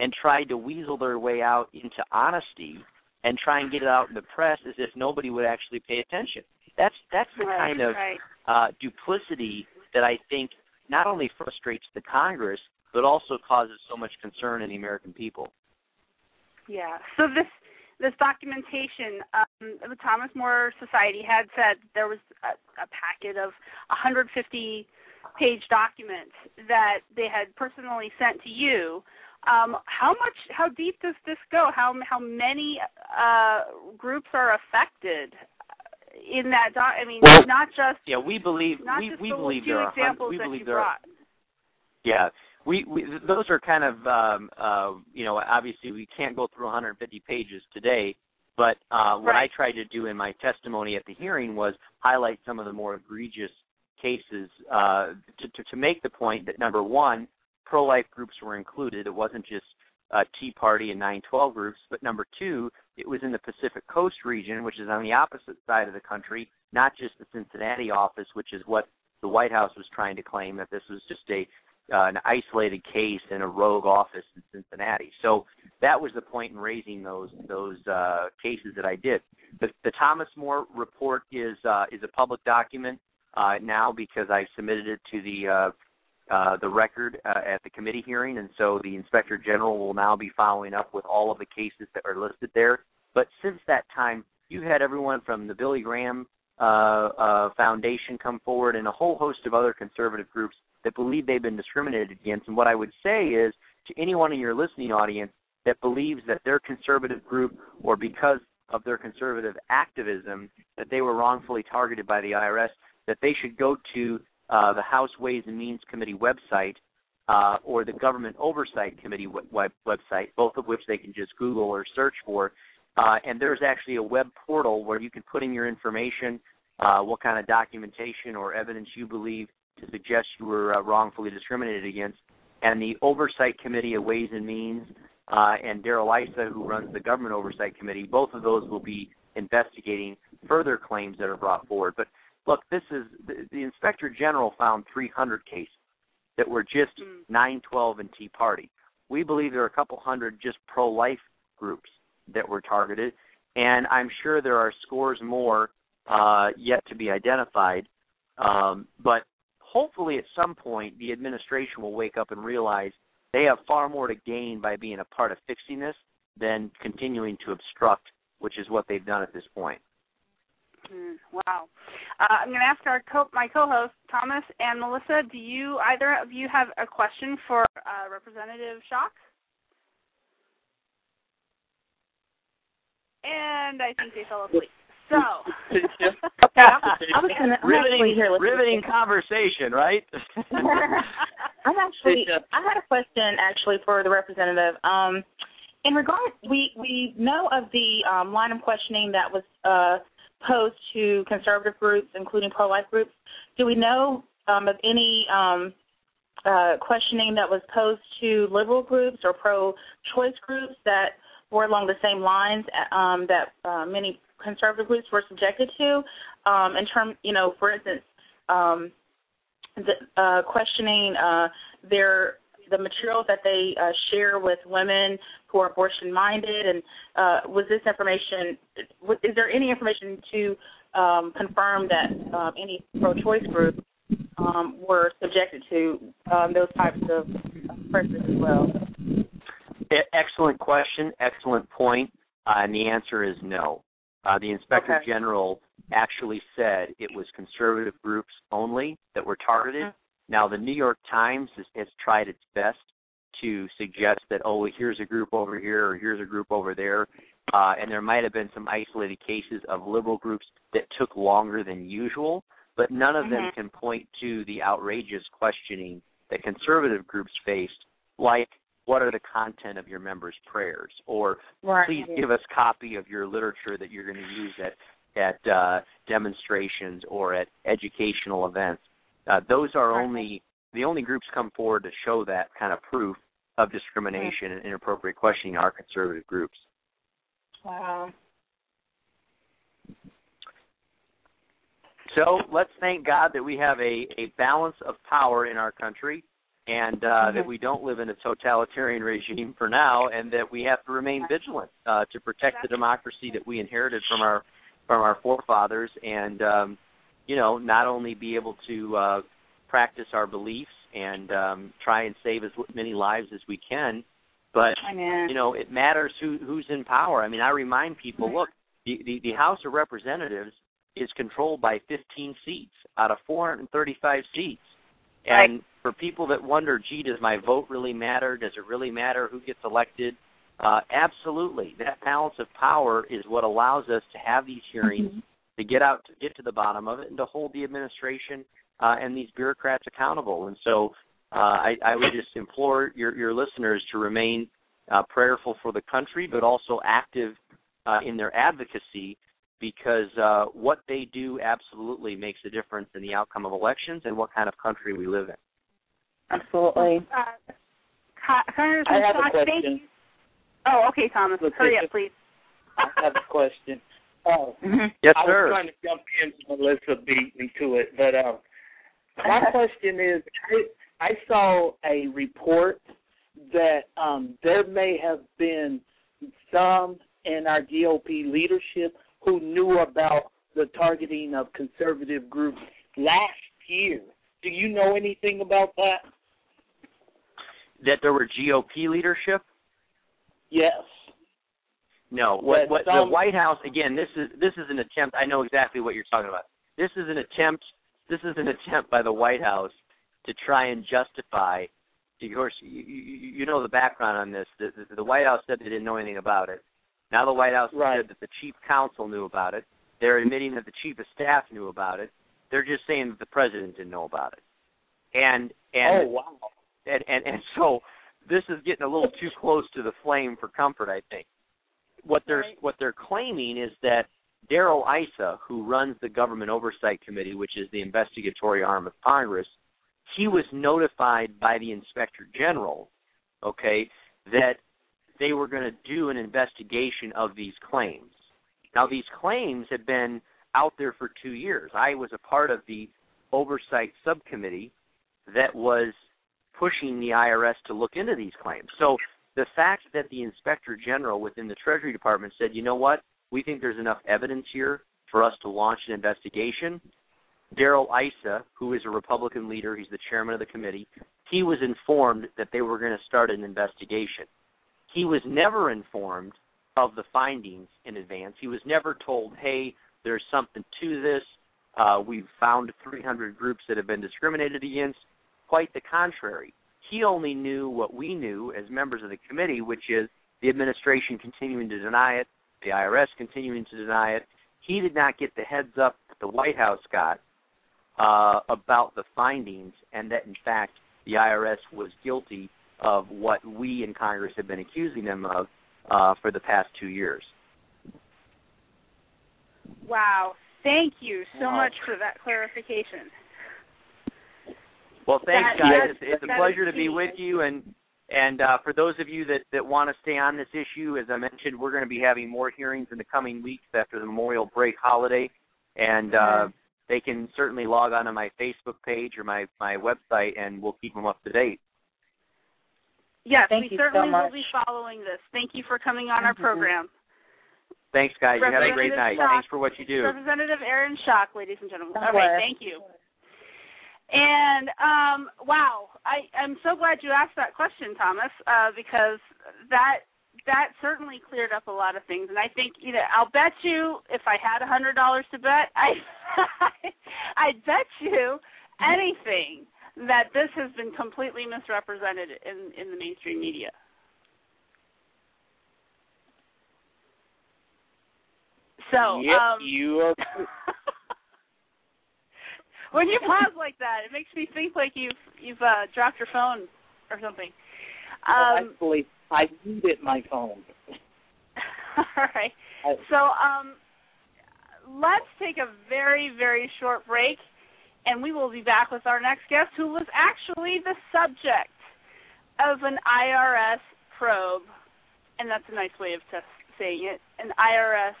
and tried to weasel their way out into honesty and try and get it out in the press as if nobody would actually pay attention. That's that's the right, kind of right. uh, duplicity that I think not only frustrates the Congress but also causes so much concern in the American people. Yeah. So this this documentation, um, the Thomas More Society had said there was a, a packet of 150 page documents that they had personally sent to you. Um, how much, how deep does this go? How how many uh, groups are affected in that? doc I mean, Well, not just Yeah, we believe we, we believe there are examples we believe there are brought. Yeah, we, we those are kind of um, uh, you know obviously we can't go through 150 pages today, but uh, what I tried to do in my testimony at the hearing was highlight some of the more egregious cases uh, to, to to make the point that number one, pro-life groups were included. It wasn't just uh, Tea Party and 912 groups, but number two, it was in the Pacific Coast region, which is on the opposite side of the country, not just the Cincinnati office, which is what the White House was trying to claim that this was just a uh, an isolated case in a rogue office in Cincinnati. So that was the point in raising those those uh, cases that I did. The, the Thomas More report is uh, is a public document uh, now because I submitted it to the uh, uh, the record uh, at the committee hearing, and so the inspector general will now be following up with all of the cases that are listed there. But since that time, you had everyone from the Billy Graham uh, uh, Foundation come forward, and a whole host of other conservative groups that believe they've been discriminated against. And what I would say is to anyone in your listening audience that believes that their conservative group, or because of their conservative activism, that they were wrongfully targeted by the IRS, that they should go to uh, the House Ways and Means Committee website uh, or the Government Oversight Committee web, web, website, both of which they can just Google or search for. Uh, and there's actually a web portal where you can put in your information, uh, what kind of documentation or evidence you believe to suggest you were uh, wrongfully discriminated against. And the Oversight Committee of Ways and Means uh, and Darrell Issa, who runs the Government Oversight Committee, both of those will be investigating further claims that are brought forward. But look, this is the, the Inspector General found 300 cases that were just 912 and Tea Party. We believe there are a couple hundred just pro-life groups that were targeted, and I'm sure there are scores more uh, yet to be identified. Um, but hopefully, at some point, the administration will wake up and realize they have far more to gain by being a part of fixing this than continuing to obstruct, which is what they've done at this point. Mm, wow. Uh, I'm going to ask our co- my co-host Thomas and Melissa. Do you either of you have a question for uh, Representative Schock? And I think they fell asleep. So. [LAUGHS] [LAUGHS] I was gonna, I'm riveting, here riveting conversation, right? [LAUGHS] I'm actually. I had a question actually for the representative. Um, in regard, we we know of the um, line of questioning that was uh, posed to conservative groups, including pro-life groups. Do we know um, of any um, uh, questioning that was posed to liberal groups or pro-choice groups that were along the same lines um, that uh, many conservative groups were subjected to? Um, in term, you know, for instance, um, the, uh, questioning uh, their the materials that they uh, share with women who are abortion minded, and uh, was this information? Is there any information to um, confirm that um, any pro-choice groups um, were subjected to um, those types of pressures as well? Excellent question, excellent point, uh, and the answer is no. Uh, the inspector Okay. general actually said it was conservative groups only that were targeted. Now, the New York Times has, has tried its best to suggest that oh, here's a group over here or here's a group over there, uh, and there might have been some isolated cases of liberal groups that took longer than usual, but none of them Mhm. can point to the outrageous questioning that conservative groups faced, like what are the content of your members' prayers, or Right. please give us copy of your literature that you're going to use at at uh, demonstrations or at educational events. Uh, those are only the only groups come forward to show that kind of proof of discrimination and inappropriate questioning are conservative groups. Wow. So let's thank God that we have a, a balance of power in our country and uh, that we don't live in a totalitarian regime for now and that we have to remain vigilant uh, to protect the democracy that we inherited from our from our forefathers and um, you know not only be able to uh, practice our beliefs and um, try and save as many lives as we can but Amen. you know it matters who who's in power. I mean I remind people look the, the, the House of Representatives is controlled by 15 seats out of 435 seats. And for people that wonder, gee, does my vote really matter? Does it really matter who gets elected? Uh, absolutely. That balance of power is what allows us to have these hearings, Mm-hmm. To get out, to get to the bottom of it, and to hold the administration uh, and these bureaucrats accountable. And so, uh, I, I would just implore your, your listeners to remain uh, prayerful for the country, but also active uh, in their advocacy because uh, what they do absolutely makes a difference in the outcome of elections and what kind of country we live in. Absolutely. Uh, Congressman I have a Scott, thank question. you. Oh, okay, Thomas. Hurry up, please. I have a question. Oh, Yes, I sir. was trying to jump in, Melissa beat me to it, but um, my question is, I, I saw a report that um, there may have been some in our GOP leadership who knew about the targeting of conservative groups last year. Do you know anything about that? That there were GOP leadership? Yes. No. What, what the White House again? This is this is an attempt. I know exactly what you're talking about. This is an attempt. This is an attempt by the White House to try and justify. Of course, you, you, you know the background on this. The, the, the White House said they didn't know anything about it. Now the White House Right. said that the chief counsel knew about it. They're admitting that the chief of staff knew about it. They're just saying that the president didn't know about it. And and oh wow. and and and so this is getting a little too close to the flame for comfort i think what they're what they're claiming is that Darrell Issa, who runs the Government Oversight Committee, which is the investigatory arm of Congress, he was notified by the Inspector General, okay, that they were going to do an investigation of these claims. Now, these claims had been out there for two years. I was a part of the oversight subcommittee that was pushing the IRS to look into these claims. So the fact that the inspector general within the Treasury Department said, you know what, we think there's enough evidence here for us to launch an investigation. Darrell Issa, who is a Republican leader, he's the chairman of the committee, he was informed that they were going to start an investigation. He was never informed of the findings in advance. He was never told, hey, there's something to this. Uh, we've found 300 groups that have been discriminated against. Quite the contrary. He only knew what we knew as members of the committee, which is the administration continuing to deny it, the IRS continuing to deny it. He did not get the heads up that the White House got uh, about the findings and that, in fact, the IRS was guilty of what we in Congress have been accusing them of uh, for the past two years. Wow. Thank you so Wow. much for that clarification. Well, thanks, That- guys. that- It's, it's a pleasure to be with you. And and uh, for those of you that that want to stay on this issue, as I mentioned, we're going to be having more hearings in the coming weeks after the Memorial Break holiday, and uh, they can certainly log on to my Facebook page or my my website, and we'll keep them up to date. Yes, Thank we you so certainly will be following this. Thank you for coming on our program. Thanks, guys. You have a great night. Schock. Thanks for what you do. Representative Aaron Schock, ladies and gentlemen. Of All right, thank you. And um, wow, I, I'm so glad you asked that question, Thomas, uh, because that that certainly cleared up a lot of things. And I think you know, I'll bet you if I had a hundred dollars to bet, [LAUGHS] I I'd bet you anything that this has been completely misrepresented in in the mainstream media. So yep, um, you are. When you pause like that, it makes me think like you've you've uh, dropped your phone or something. Well, Um, actually, I muted my phone. [LAUGHS] all right. I, So um, let's take a very very short break, and we will be back with our next guest, who was actually the subject of an IRS probe, and that's a nice way of t- saying it, an IRS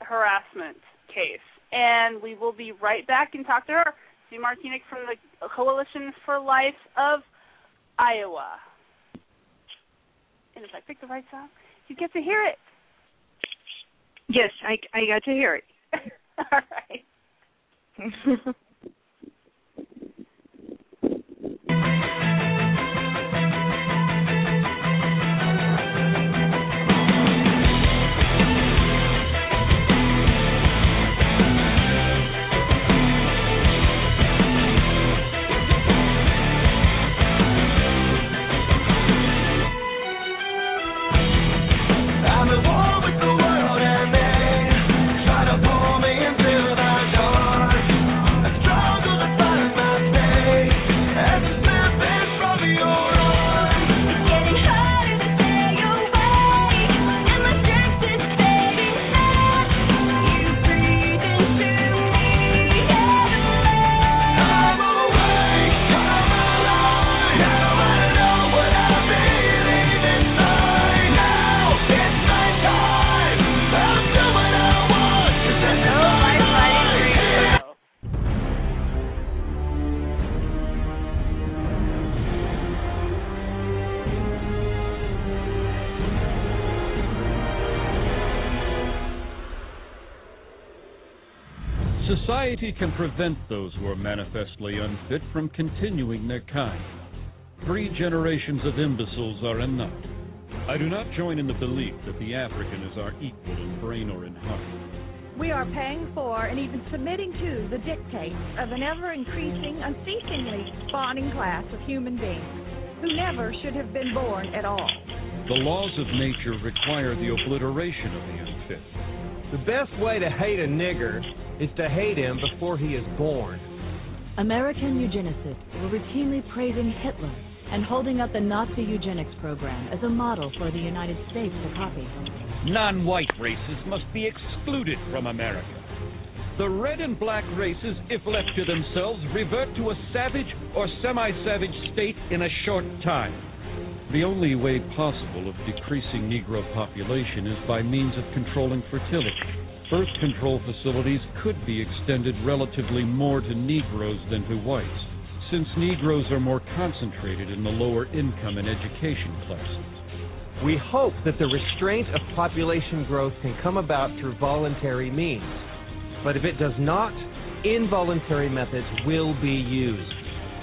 harassment case. And we will be right back and talk to her, Sue Martinek from the Coalition for Life of Iowa. And if I pick the right song, you get to hear it. Yes, I I got to hear it. [LAUGHS] All right. [LAUGHS] can prevent those who are manifestly unfit from continuing their kind. Three generations of imbeciles are enough. I do not join in the belief that the African is our equal in brain or in heart. We are paying for and even submitting to the dictates of an ever increasing, unceasingly spawning class of human beings who never should have been born at all. The laws of nature require the obliteration of the unfit. The best way to hate a nigger is to hate him before he is born. American eugenicists were routinely praising Hitler and holding up the Nazi eugenics program as a model for the United States to copy. Non white races must be excluded from America. The red and black races, if left to themselves, revert to a savage or semi savage state in a short time. The only way possible of decreasing Negro population is by means of controlling fertility. Birth control facilities could be extended relatively more to Negroes than to whites, since Negroes are more concentrated in the lower income and education classes. We hope that the restraint of population growth can come about through voluntary means. But if it does not, involuntary methods will be used.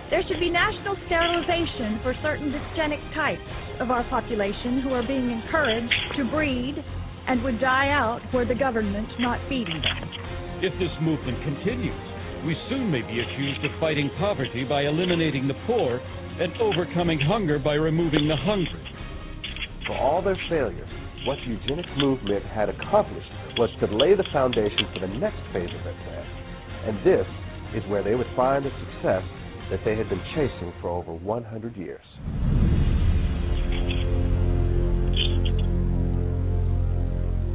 There should be national sterilization for certain dysgenic types of our population who are being encouraged to breed and would die out were the government not feeding them. If this movement continues, we soon may be accused of fighting poverty by eliminating the poor and overcoming hunger by removing the hungry. For all their failures, what the eugenics movement had accomplished was to lay the foundation for the next phase of their plan. And this is where they would find the success that they had been chasing for over 100 years.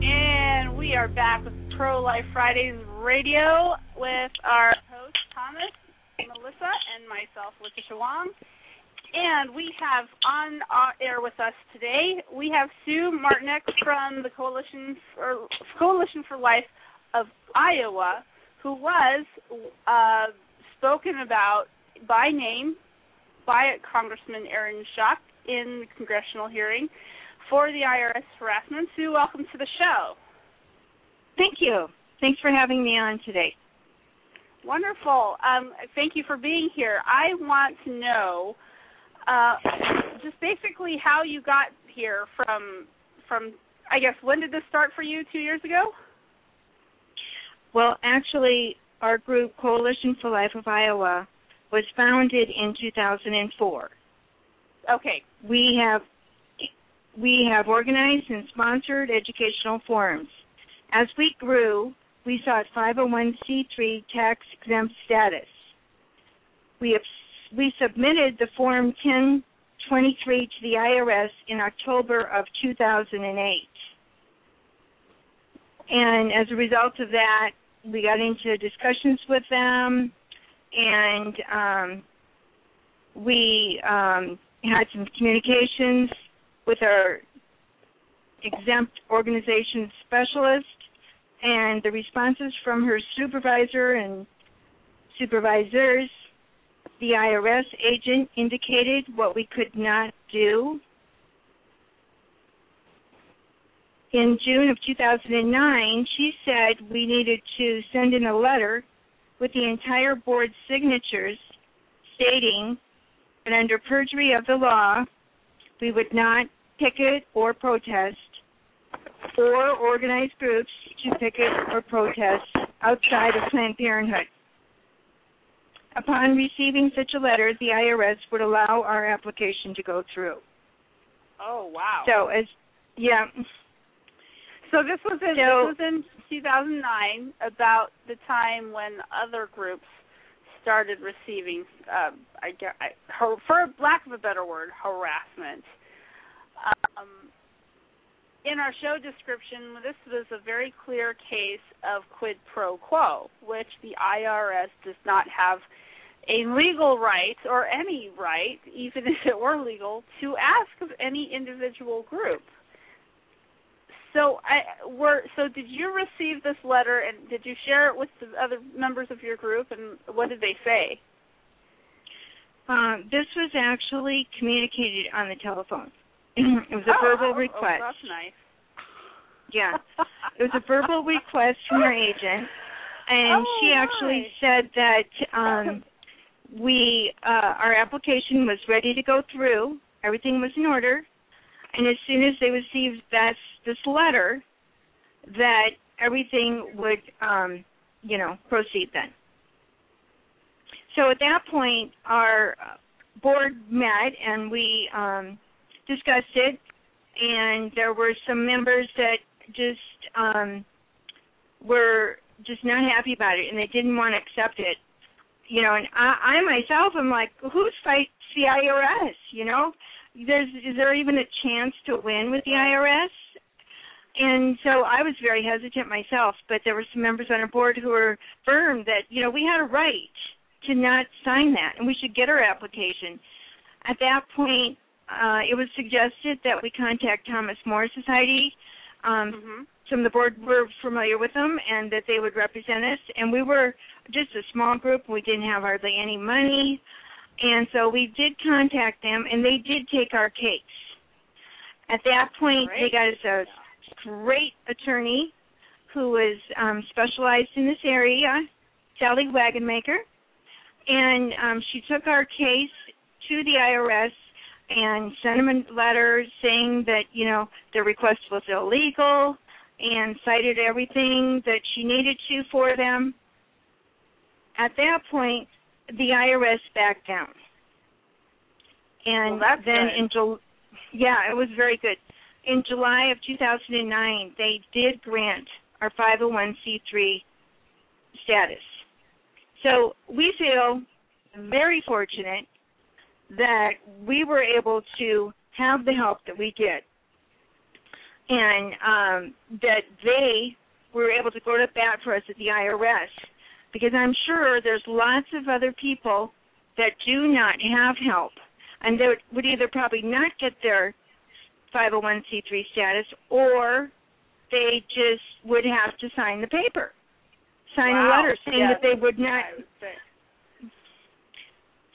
And we are back with Pro Life Fridays Radio with our host Thomas, Melissa, and myself, Letitia Wong. And we have on air with us today, we have Sue Martinek from the Coalition for Coalition for Life of Iowa, who was uh, spoken about by name by Congressman Aaron Schock in the congressional hearing for the IRS harassment. Sue, welcome to the show. Thank you. Thanks for having me on today. Wonderful. Um, thank you for being here. I want to know uh, just basically how you got here from from I guess when did this start for you? Two years ago. Well, actually, our group Coalition for Life of Iowa was founded in 2004. Okay. We have we have organized and sponsored educational forums. As we grew, we sought 501c3 tax exempt status. We have, we submitted the Form 1023 to the IRS in October of 2008. And as a result of that, we got into discussions with them, and um, we um, had some communications with our exempt organization specialist, and the responses from her supervisor and supervisors, the IRS agent indicated what we could not do. In June of 2009, she said we needed to send in a letter with the entire board's signatures stating that under perjury of the law, we would not picket or protest or organize groups to picket or protest outside of Planned Parenthood. Upon receiving such a letter, the IRS would allow our application to go through. Oh wow! So as yeah. So this was in So- this was in 2009, about the time when other groups started receiving, uh, I I, for lack of a better word, harassment. Um, in our show description, this was a very clear case of quid pro quo, which the IRS does not have a legal right or any right, even if it were legal, to ask of any individual group. So, I were so. Did you receive this letter, and did you share it with the other members of your group? And what did they say? Um, this was actually communicated on the telephone. [CLEARS THROAT] it was a Oh, verbal oh, oh, request. that's nice. Yeah. It was a verbal [LAUGHS] request from our agent, and Oh, she actually said that um, we uh, our application was ready to go through. Everything was in order, and as soon as they received that this letter, that everything would, um, you know, proceed then. So at that point, our board met and we um, discussed it, and there were some members that just um, were just not happy about it, and they didn't want to accept it. You know, and I, I myself am like, who's fight the IRS? You know, there's is there even a chance to win with the IRS? And so I was very hesitant myself, but there were some members on our board who were firm that you know we had a right to not sign that, and we should get our application. At that point, uh, it was suggested that we contact Thomas More Society. Um, Some of the board were familiar with them, and that they would represent us. And we were just a small group. We didn't have hardly any money, and so we did contact them, and they did take our case. At that point, they got us a great attorney who was um, specialized in this area, Sally Wagenmaker, and um, she took our case to the IRS and sent them a letter saying that you know the request was illegal and cited everything that she needed to for them. At that point, the IRS backed down, and Well, then good. in July, yeah, it was very good. In July of 2009, they did grant our 501c3 status. So we feel very fortunate that we were able to have the help that we did, and um, that they were able to go to bat for us at the IRS, because I'm sure there's lots of other people that do not have help, and they would either probably not get their 501c3 status, or they just would have to sign the paper, sign a letter saying Yes. that they would not.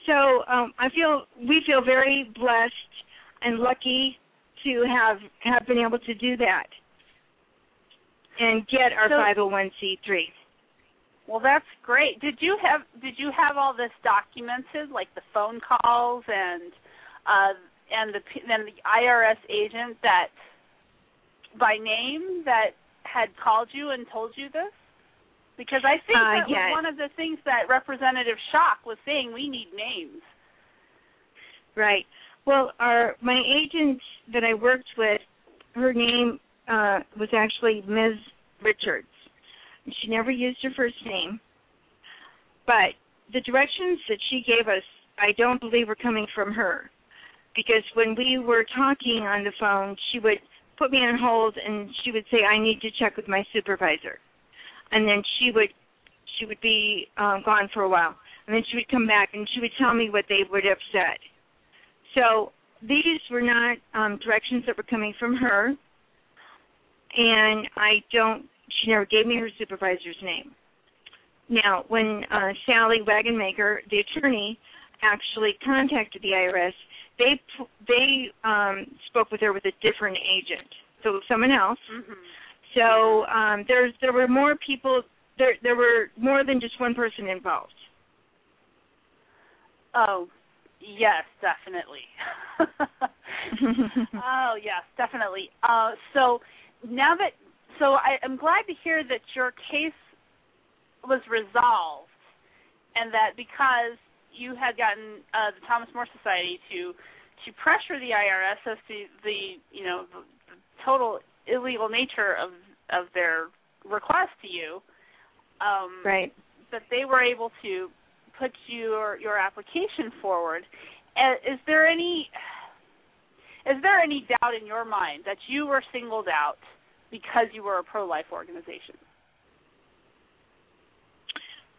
So um, I feel we feel very blessed and lucky to have have been able to do that and get our So- 501c3. Well, that's great. Did you have did you have all this documented, like the phone calls and uh, and the and the IRS agent that by name that had called you and told you this? Because I think Uh, that yes. was one of the things that Representative Schock was saying. We need names. Right. Well, our my agent that I worked with, her name uh, was actually Ms. Richards. She never used her first name, but the directions that she gave us, I don't believe were coming from her, because when we were talking on the phone, she would put me on hold and she would say, "I need to check with my supervisor," and then she would she would be um, gone for a while, and then she would come back and she would tell me what they would have said. So these were not um, directions that were coming from her, and I don't. She never gave me her supervisor's name. Now, when uh, Sally Wagenmaker, the attorney, actually contacted the IRS, they they um, spoke with her with a different agent, so it was someone else. So um, there's there were more people. There there were more than just one person involved. Oh, yes, definitely. [LAUGHS] oh, yes, definitely. Uh, so now that so I'm glad to hear that your case was resolved, and that because you had gotten uh, the Thomas More Society to to pressure the IRS as to the you know the, the total illegal nature of of their request to you. Um, Right. That they were able to put your your application forward. Is there any is there any doubt in your mind that you were singled out because you were a pro life organization?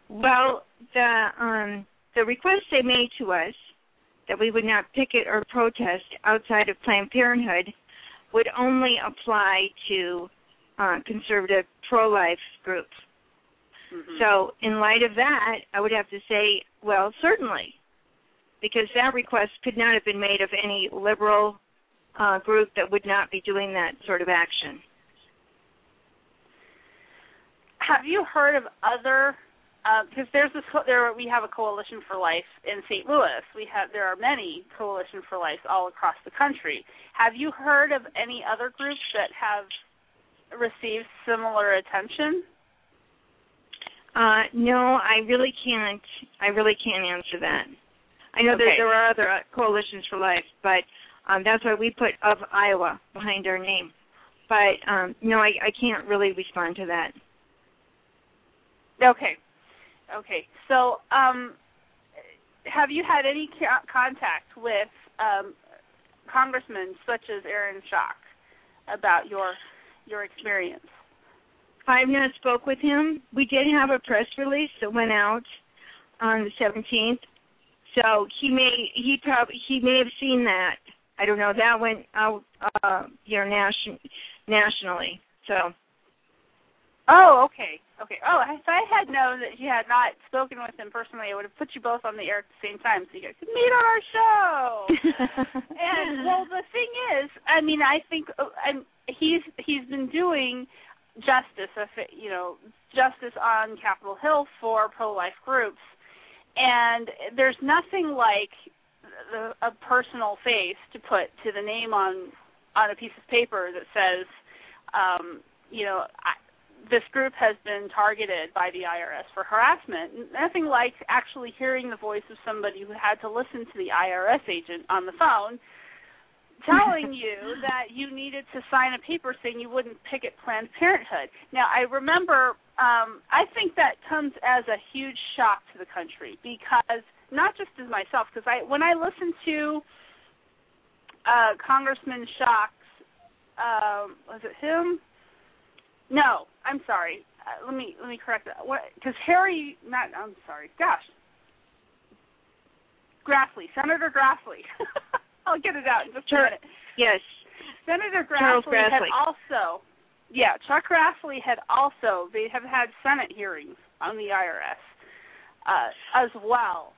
Well, the um, the request they made to us that we would not picket or protest outside of Planned Parenthood would only apply to uh, conservative pro-life groups. So, in light of that, I would have to say, well, certainly, because that request could not have been made of any liberal uh, group that would not be doing that sort of action. have you heard of other? Because uh, there's this there we have a coalition for life in St. Louis. We have there are many coalition for life all across the country. Have you heard of any other groups that have received similar attention? Uh, no, I really can't. I really can't answer that. I know Okay. that there are other uh, coalitions for life, but um, that's why we put of Iowa behind our name. But um, no, I, I can't really respond to that. Okay. Okay. So, um, have you had any co- contact with um, congressmen such as Aaron Schock about your your experience? I've not spoke with him. We did have a press release that went out on the 17th, so he may he probably he may have seen that. I don't know. That went out, uh, you know, nation nationally. So Oh, okay. Okay. Oh, if I had known that you had not spoken with him personally, I would have put you both on the air at the same time so you guys could meet on our show. [LAUGHS] and well, the thing is, I mean, I think uh, and he's he's been doing justice, if it- you know, justice on Capitol Hill for pro-life groups, and there's nothing like the, a personal face to put to the name on on a piece of paper that says, um, you know, I, this group has been targeted by the IRS for harassment. Nothing like actually hearing the voice of somebody who had to listen to the IRS agent on the phone [LAUGHS] telling you that you needed to sign a paper saying you wouldn't picket Planned Parenthood. Now, I remember, um, I think that comes as a huge shock to the country because not just as myself, because I when I listen to uh, Congressman Schock's, um, was it him? No, I'm sorry. Uh, let me let me correct that. Because Harry, not I'm sorry. Gosh, Grassley, Senator Grassley. [LAUGHS] I'll get it out in just a minute. yes, Senator Charles Grassley had also, yeah, Chuck Grassley had also. They have had Senate hearings on the IRS uh, as well.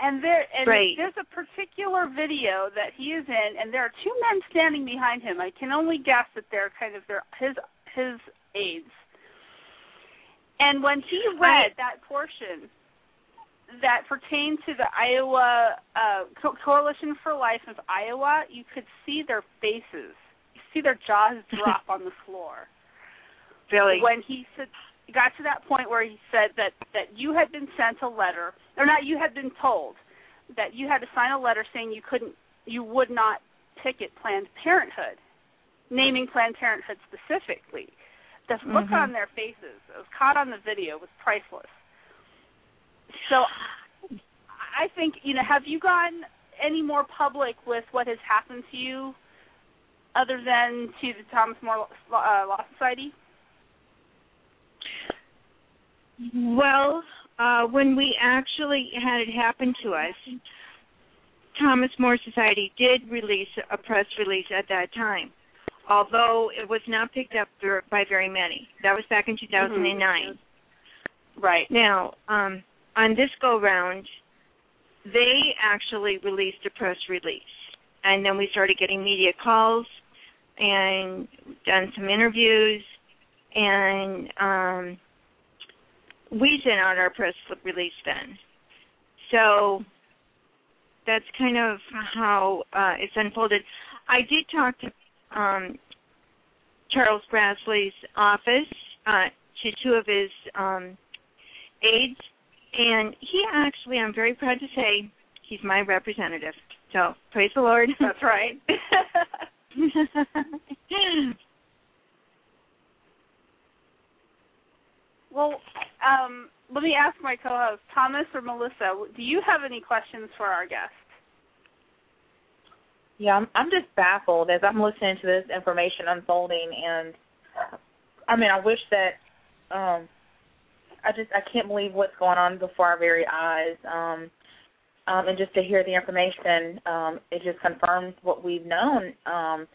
And there, and Right. there's a particular video that he is in, and there are two men standing behind him. I can only guess that they're kind of their his his aides. And when he read that portion that pertained to the Iowa uh, Co- Coalition for Life of Iowa, you could see their faces. You see their jaws [LAUGHS] drop on the floor. Really? When he said got to that point where he said that that you had been sent a letter, or not, you had been told that you had to sign a letter saying you couldn't, you would not picket Planned Parenthood, naming Planned Parenthood specifically. The look Mhm. on their faces, it was caught on the video, was priceless. So, I think you know. Have you gone any more public with what has happened to you, other than to the Thomas More uh, Law Society? Well, uh, when we actually had it happen to us, Thomas More Society did release a press release at that time, although it was not picked up by very many. That was back in 2009. Right. Now, um, on this go round, they actually released a press release, and then we started getting media calls and done some interviews, and um, we sent out our press release then. So that's kind of how uh, it's unfolded. I did talk to um, Charles Grassley's office, uh, to two of his um, aides, and he actually, I'm very proud to say, he's my representative. So praise the Lord. That's right. [LAUGHS] well, um, let me ask my co-host, Thomas or Melissa, do you have any questions for our guest? Yeah, I'm I'm just baffled as I'm listening to this information unfolding and I mean I wish that um I just I can't believe what's going on before our very eyes. Um um and just to hear the information, um, it just confirms what we've known, um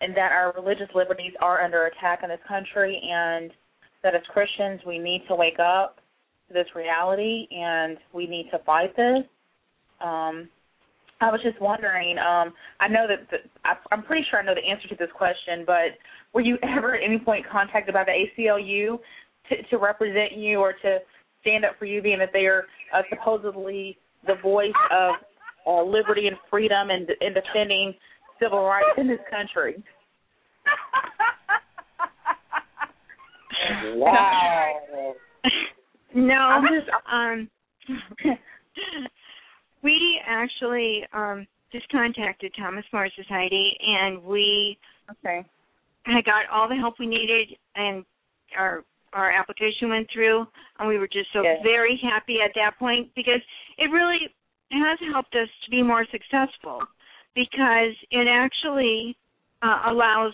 and that our religious liberties are under attack in this country and that as Christians we need to wake up to this reality and we need to fight this. Um I was just wondering. Um, I know that the, I, I'm pretty sure I know the answer to this question, but were you ever at any point contacted by the ACLU to, to represent you or to stand up for you, being that they are uh, supposedly the voice of uh, liberty and freedom and, and defending civil rights in this country. [LAUGHS] wow. no, I'm just um, [LAUGHS] we actually um just contacted Thomas More Society, and we okay I got all the help we needed, and our our application went through, and we were just so Yes. very happy at that point because it really has helped us to be more successful because it actually uh, allows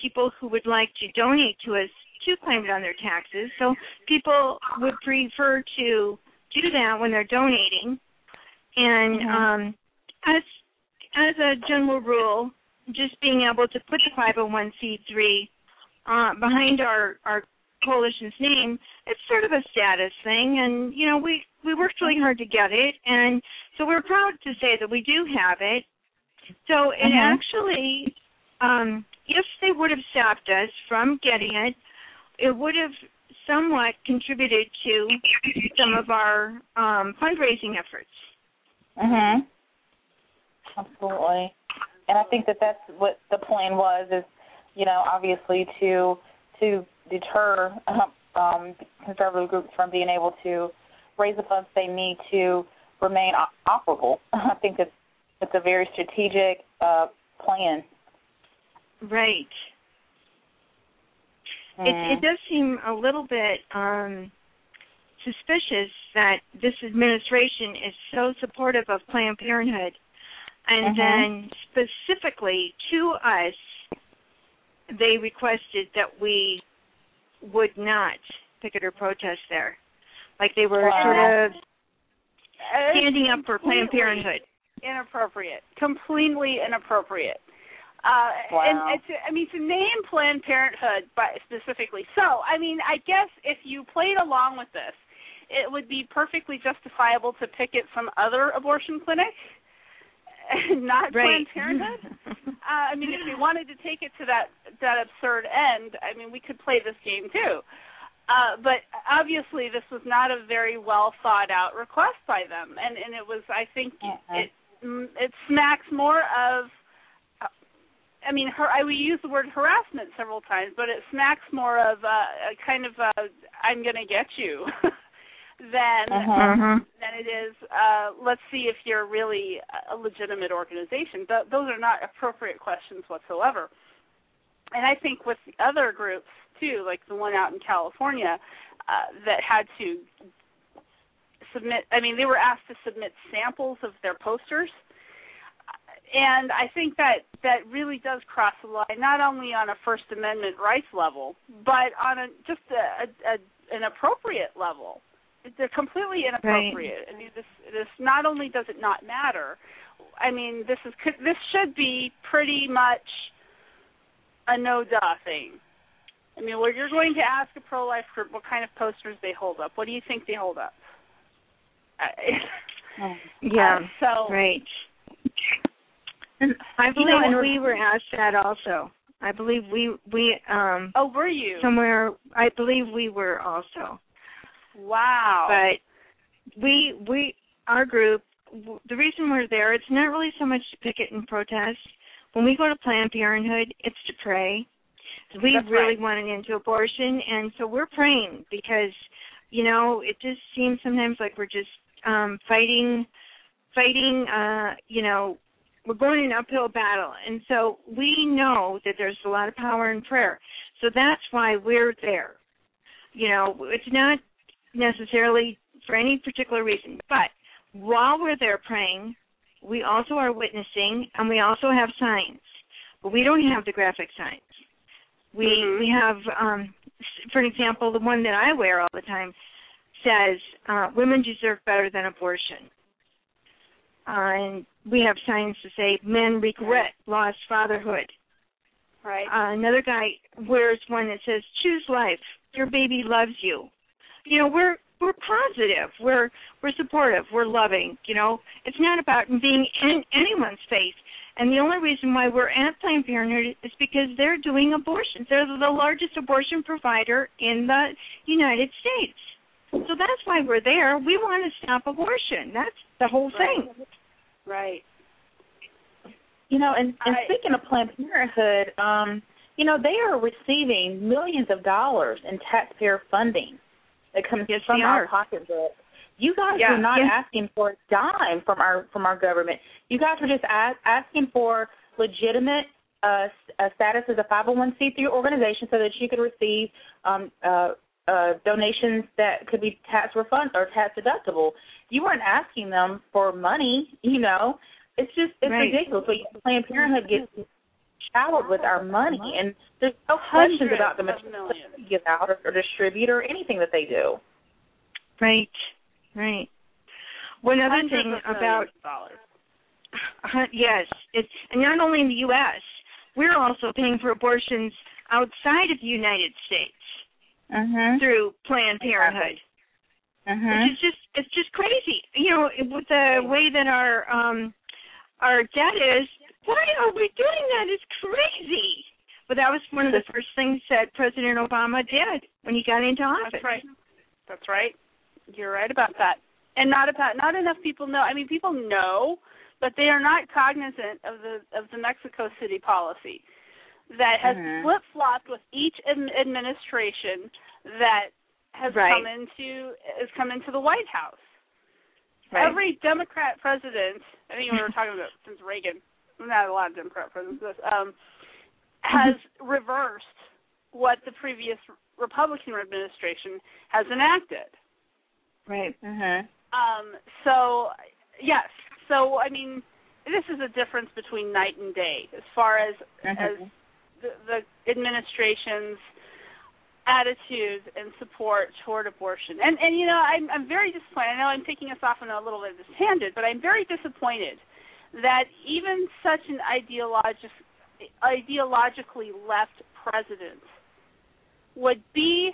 people who would like to donate to us to claim it on their taxes. So people would prefer to do that when they're donating, and um, as as a general rule, just being able to put the 501c3 uh, behind our our coalition's name, it's sort of a status thing, and you know we we worked really hard to get it, and so we're proud to say that we do have it. So it Mhm. actually, um, if they would have stopped us from getting it, it would have somewhat contributed to some of our um, fundraising efforts. Mhm. Absolutely. And I think that that's what the plan was is, you know, obviously to to deter um, conservative groups from being able to raise the funds they need to remain operable. [LAUGHS] I think it's it's a very strategic uh, plan. Right. It, it does seem a little bit um, suspicious that this administration is so supportive of Planned Parenthood, and Mhm. then specifically to us, they requested that we would not picket or protest there, like they were Wow. sort of standing up for Planned Parenthood. Inappropriate. Completely inappropriate. Uh, Wow. And it's, I mean, to name Planned Parenthood by specifically. So, I mean, I guess if you played along with this, it would be perfectly justifiable to picket some other abortion clinic, and [LAUGHS] not Right. Planned Parenthood. [LAUGHS] uh, I mean, if we wanted to take it to that that absurd end, I mean, we could play this game too. Uh, but obviously, this was not a very well thought out request by them, and and it was, I think, it mm, it smacks more of. I mean, her. I we use the word harassment several times, but it smacks more of uh, a kind of a, "I'm going to get you" [LAUGHS] than Mhm. than it is. Uh, let's see if you're really a legitimate organization. Th- those are not appropriate questions whatsoever. And I think with the other groups too, like the one out in California, uh, that had to submit. I mean, they were asked to submit samples of their posters and I think that that really does cross the line, not only on a First Amendment rights level, but on a just a, a, a an appropriate level. They're completely inappropriate. I mean, this this not only does it not matter. I mean, this is could- this should be pretty much a no duh thing. I mean, where you're going to ask a pro life group what kind of posters they hold up. What do you think they hold up? I- [LAUGHS] Yeah. Uh, so right. I You believe know, and- we were asked that also. I believe we we um Oh, were you? somewhere I believe we were also. Wow. But we we our group the reason we're there it's not really so much to picket and protest. When we go to Planned Parenthood, it's to pray. We That's really right. want an end to abortion and so we're praying because you know, it just seems sometimes like we're just um fighting fighting uh, you know, we're going an uphill battle and so we know that there's a lot of power in prayer so that's why we're there you know it's not necessarily for any particular reason but while we're there praying we also are witnessing and we also have signs but we don't have the graphic signs we Mhm. we have um for example the one that i wear all the time says uh women deserve better than abortion uh, and we have signs to say men regret lost fatherhood. Right. Uh, another guy wears one that says choose life. Your baby loves you. You know, we're we're positive. We're we're supportive. We're loving. You know, it's not about being in anyone's face. And the only reason why we're at Planned Parenthood is because they're doing abortions. They're the largest abortion provider in the United States. So that's why we're there. We want to stop abortion. That's the whole thing. Right. You know, and, and I- speaking of Planned Parenthood, um, you know, they are receiving millions of dollars in taxpayer funding that comes Yes, from our pocketbook. You guys Yeah, are not yeah. asking for a dime from our from our government. You guys are just a- asking for legitimate uh, uh, status as a 501c3 organization so that you could receive um, uh, uh, donations that could be tax refund or tax deductible. You weren't asking them for money, you know. It's just it's Right. ridiculous. But Planned Parenthood gets showered with our money, and there's no questions about the of material they give out or, or distribute or anything that they do. Right. Right. One other thing about dollars. Uh, yes, it's and not only in the U.S. We're also paying for abortions outside of the United States Mm-hmm. through Planned Parenthood, which is just it's just crazy. You know, with the way that our um our debt is, why are we doing that? It's crazy. But that was one of the first things that President Obama did when he got into office. That's right. That's right. You're right about that. And not about not enough people know. I mean, people know, but they are not cognizant of the of the Mexico City policy that has Mhm. flip flopped with each administration that has Right. come into has come into the White House. Right. Every Democrat president, I think we were talking about since Reagan, not a lot of Democrat presidents, um, has reversed what the previous Republican administration has enacted. Right. Mhm. Um, so yes, so I mean, this is a difference between night and day as far as as Mhm. the, the administration's attitude and support toward abortion. And and you know, I'm I'm very disappointed. I know I'm taking us off on a little bit of this tangent, but I'm very disappointed that even such an ideologic ideologically left president would be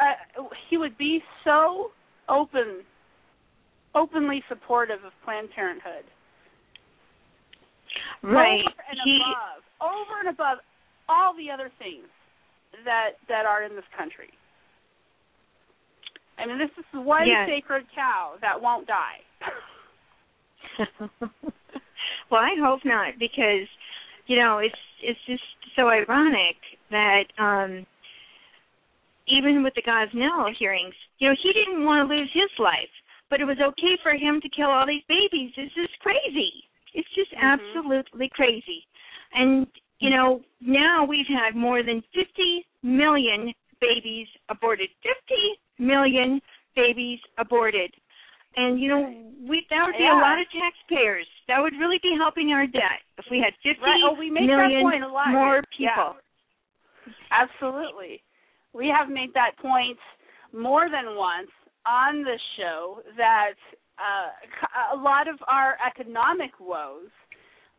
uh, he would be so open openly supportive of Planned Parenthood. Right. Over and He- above over and above all the other things that that are in this country. I mean, this is one Yes. sacred cow that won't die. [LAUGHS] well, I hope not because you know it's it's just so ironic that um even with the Gosnell hearings, you know, he didn't want to lose his life, but it was okay for him to kill all these babies. This is crazy. It's just absolutely crazy. And you know, now we've had more than 50 million babies aborted. 50 million babies aborted. And you know, we that would be a lot of taxpayers. That would really be helping our debt if we had 50 Right. Oh, we make million that point a lot. more Yeah. people. Absolutely. We have made that point more than once on this show that uh, a lot of our economic woes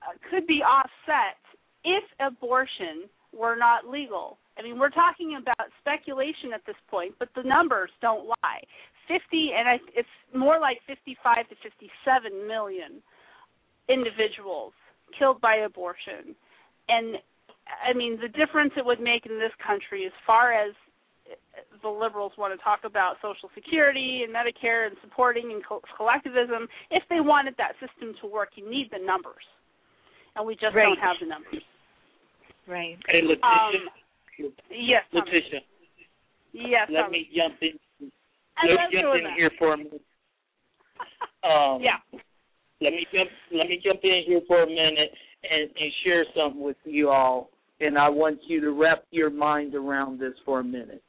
uh, could be offset if abortion were not legal. I mean, we're talking about speculation at this point, but the numbers don't lie. 50 and I, it's more like 55 to 57 million individuals killed by abortion. And I mean, the difference it would make in this country as far as the liberals want to talk about Social Security and Medicare and supporting and co- collectivism, if they wanted that system to work, you need the numbers. And we just Right. don't have the numbers. Right. Hey, Letitia. Um, yes, Tommy. Letitia, Yes, let Tommy. me jump in. Me jump in that. here for a minute. Um, Yeah. Let me jump. Let me jump in here for a minute and, and share something with you all, and I want you to wrap your mind around this for a minute.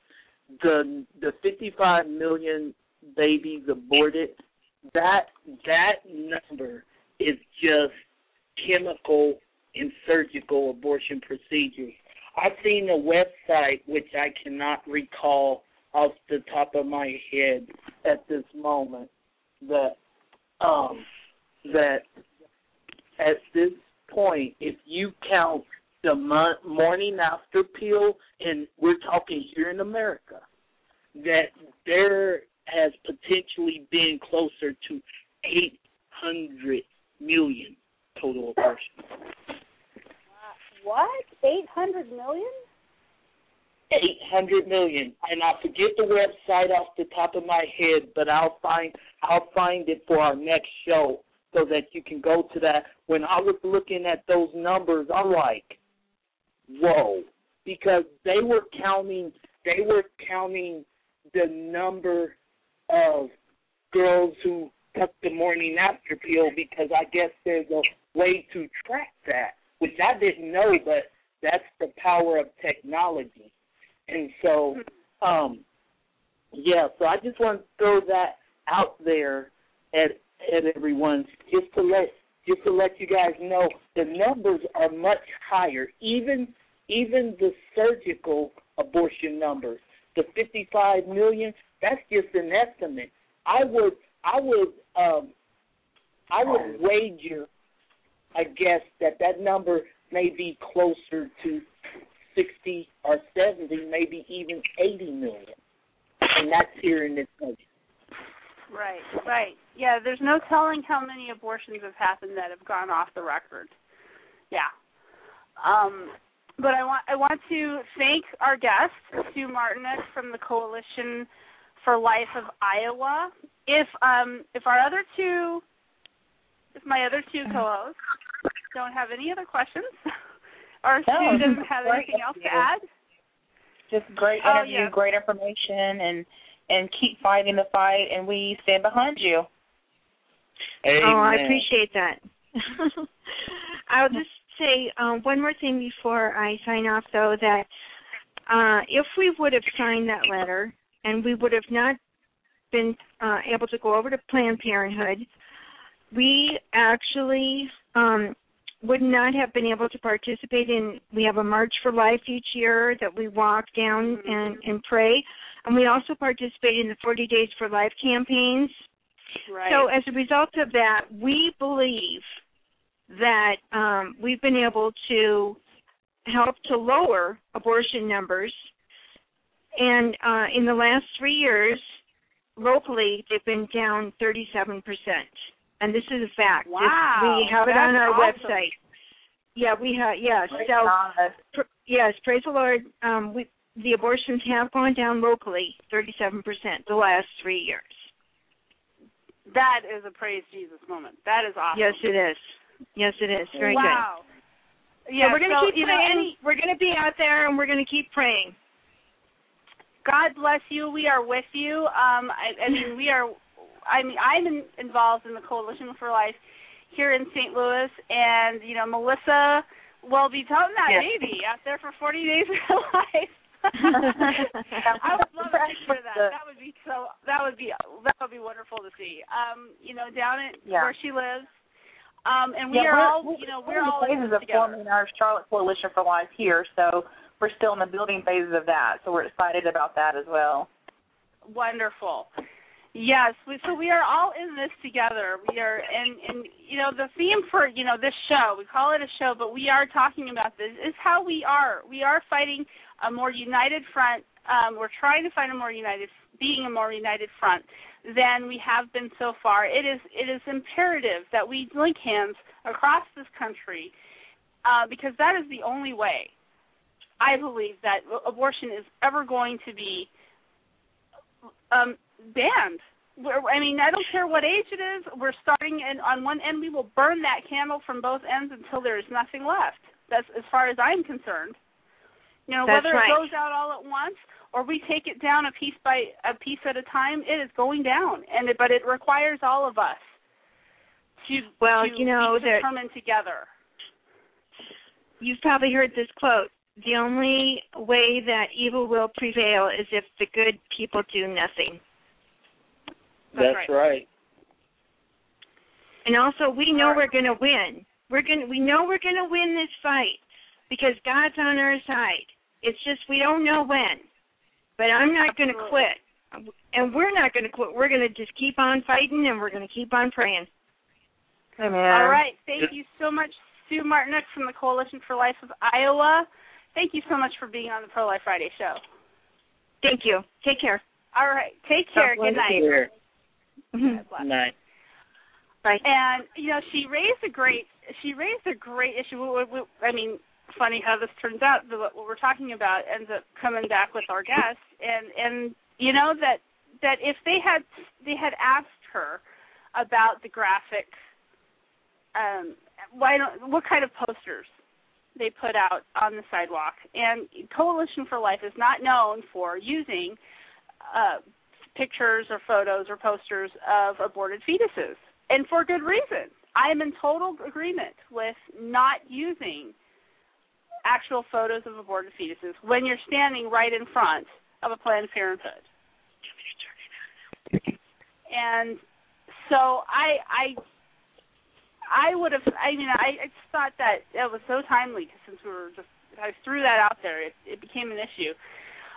The the 55 million babies aborted. That that number is just chemical and surgical abortion procedures. I've seen a website which I cannot recall off the top of my head at this moment that um, that at this point, if you count the morning after pill, and we're talking here in America, that there has potentially been closer to 800 million total abortions. What? 800 million? Eight hundred million, and I forget the website off the top of my head, but I'll find I'll find it for our next show so that you can go to that. When I was looking at those numbers, I'm like, whoa, because they were counting they were counting the number of girls who took the morning after pill because I guess there's a way to track that, which I didn't know, but that's the power of technology. And so, um, yeah, so I just want to throw that out there at at everyone just to let just to let you guys know the numbers are much higher. Even even the surgical abortion numbers, the 55 million, that's just an estimate. I would I would um I would wager I guess that that number may be closer to 60 or 70, maybe even 80 million. And that's here in this country. Right, right. Yeah, there's no telling how many abortions have happened that have gone off the record. Yeah. Um but I want I want to thank our guest, Sue Martinek from the Coalition for Life of Iowa. If um if our other two if my other two co-hosts don't have any other questions [LAUGHS] or No, Sue doesn't have anything else to add, Just great Oh, interview, yeah. great information, and and keep fighting the fight, and we stand behind you. Amen. Oh, I appreciate that. [LAUGHS] I'll just say um, one more thing before I sign off, though, that uh, if we would have signed that letter and we would have not been uh, able to go over to Planned Parenthood, we actually um, would not have been able to participate in. We have a March for Life each year that we walk down and, and pray, and we also participate in the 40 Days for Life campaigns. right? So as a result of that, we believe that um, we've been able to help to lower abortion numbers. And uh, in the last three years, locally, they've been down 37%. And this is a fact. Wow, we have it on our awesome. website. Yeah, we have. Yes. Praise so, pr- yes, praise the Lord. Um, we the abortions have gone down locally 37% the last three years. that is a praise Jesus moment. That is awesome. Yes, it is. Yes, it is. Very good. wow. Yeah, Yeah, we're gonna so, keep you know, praying. any- we're gonna be out there, and we're gonna keep praying. God bless you. We are with you. Um, I, I mean, we are. I mean, I'm in, involved in the Coalition for Life here in St. Louis, and you know, Melissa will be toting that Yes. baby out there for 40 days of [LAUGHS] life. [LAUGHS] I would love a picture of that. That would be so. That would be that would be wonderful to see. Um, you know, down at Yeah. where she lives. Um, and we yeah, are we're, all, you know, we're we're in all the in phases this of together. forming our Charlotte Coalition for Life here, so we're still in the building phases of that. So we're excited about that as well. Wonderful. Yes, we, so we are all in this together. We are, and and you know, the theme for you know this show, we call it a show, but we are talking about this is how we are. We are fighting a more united front. Um, we're trying to find a more united, being a more united front than we have been so far. It is it is imperative that we link hands across this country uh, because that is the only way. I believe that abortion is ever going to be um, banned. We're, I mean, I don't care what age it is. We're starting, and on one end, we will burn that candle from both ends until there is nothing left. That's as far as I'm concerned. You know, That's whether right. it goes out all at once or we take it down a piece by a piece at a time, it is going down. And it, but it requires all of us to Well, to you know be determined together. You've probably heard this quote. The only way that evil will prevail is if the good people do nothing. That's right. And also, we know we're going to win. We're going. We know we're going to win this fight because God's on our side. It's just we don't know when. But I'm not going to quit, and we're not going to quit. We're going to just keep on fighting, and we're going to keep on praying. Amen. All right. Thank you so much, Sue Martinek from the Coalition for Life of Iowa. Thank you so much for being on the Pro Life Friday show. Thank you. Take care. All right. Take care. Good night. Here. Mhm. Night. Bye. And you know, she raised a great she raised a great issue. We- we- we- I mean, funny how this turns out. The, what we're talking about ends up coming back with our guest, and and you know that that if they had they had asked her about the graphic, um, why don't what kind of posters they put out on the sidewalk, and Coalition for Life is not known for using uh, pictures or photos or posters of aborted fetuses, and for good reason. I am in total agreement with not using actual photos of aborted fetuses when you're standing right in front of a Planned Parenthood. And so I I I would have I mean I, I just thought that it was so timely because since we were just I threw that out there it, it became an issue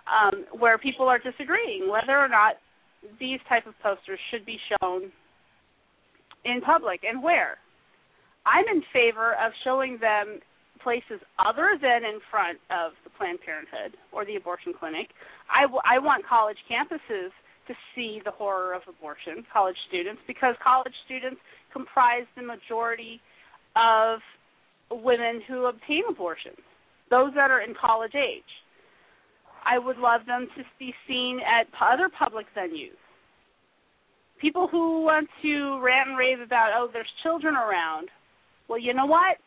um, where people are disagreeing whether or not these type of posters should be shown in public and where. I'm in favor of showing them places other than in front of the Planned Parenthood or the abortion clinic. I, w- I want college campuses to see the horror of abortion, college students, because college students comprise the majority of women who obtain abortions, those that are in college age. I would love them to be seen at other public venues. People who want to rant and rave about oh there's children around. Well you know what?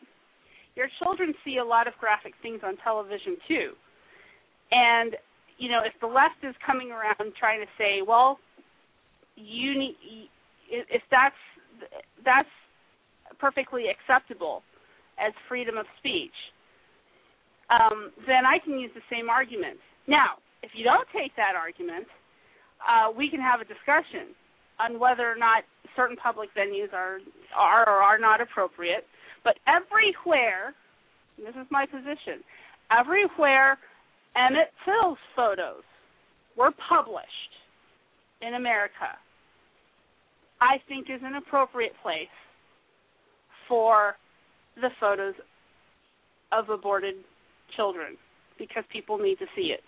Your children see a lot of graphic things on television too. And you know if the left is coming around trying to say well you need if that's that's perfectly acceptable as freedom of speech um, then I can use the same argument. Now, if you don't take that argument, uh, we can have a discussion on whether or not certain public venues are are or are not appropriate. But everywhere, this is my position, everywhere Emmett Till's photos were published in America, I think is an appropriate place for the photos of aborted children because people need to see it.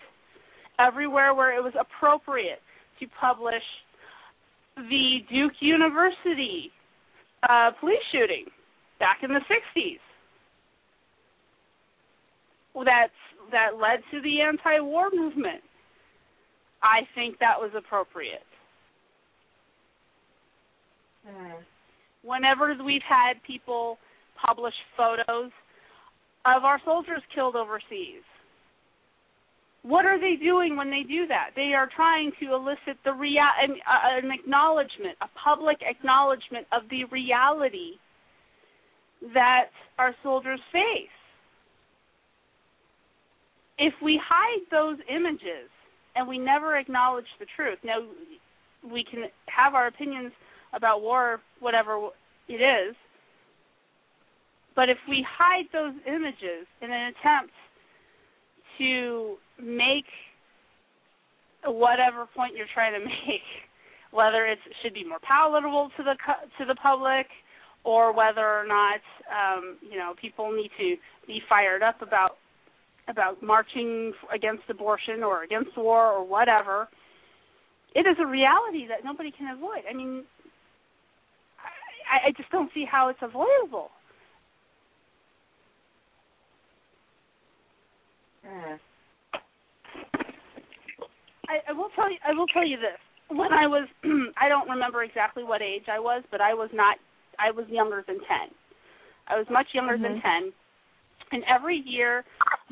Everywhere where it was appropriate to publish the Duke University uh, police shooting back in the 60s. That's that led to the anti-war movement. I think that was appropriate. Mm. Whenever we've had people publish photos of our soldiers killed overseas, what are they doing when they do that? They are trying to elicit the rea- an, uh, an acknowledgement, a public acknowledgement of the reality that our soldiers face. If we hide those images and we never acknowledge the truth, now we can have our opinions about war, whatever it is, but if we hide those images in an attempt to make whatever point you're trying to [LAUGHS] make, whether it should be more palatable to the to the public, or whether or not um, you know people need to be fired up about about marching against abortion or against war or whatever. It is a reality that nobody can avoid. I mean, I, I just don't see how it's avoidable. Mm. I, I will tell you. I will tell you this. When I was, [CLEARS THROAT] I don't remember exactly what age I was, but I was not. I was younger than ten. I was much younger mm-hmm. than ten, and every year,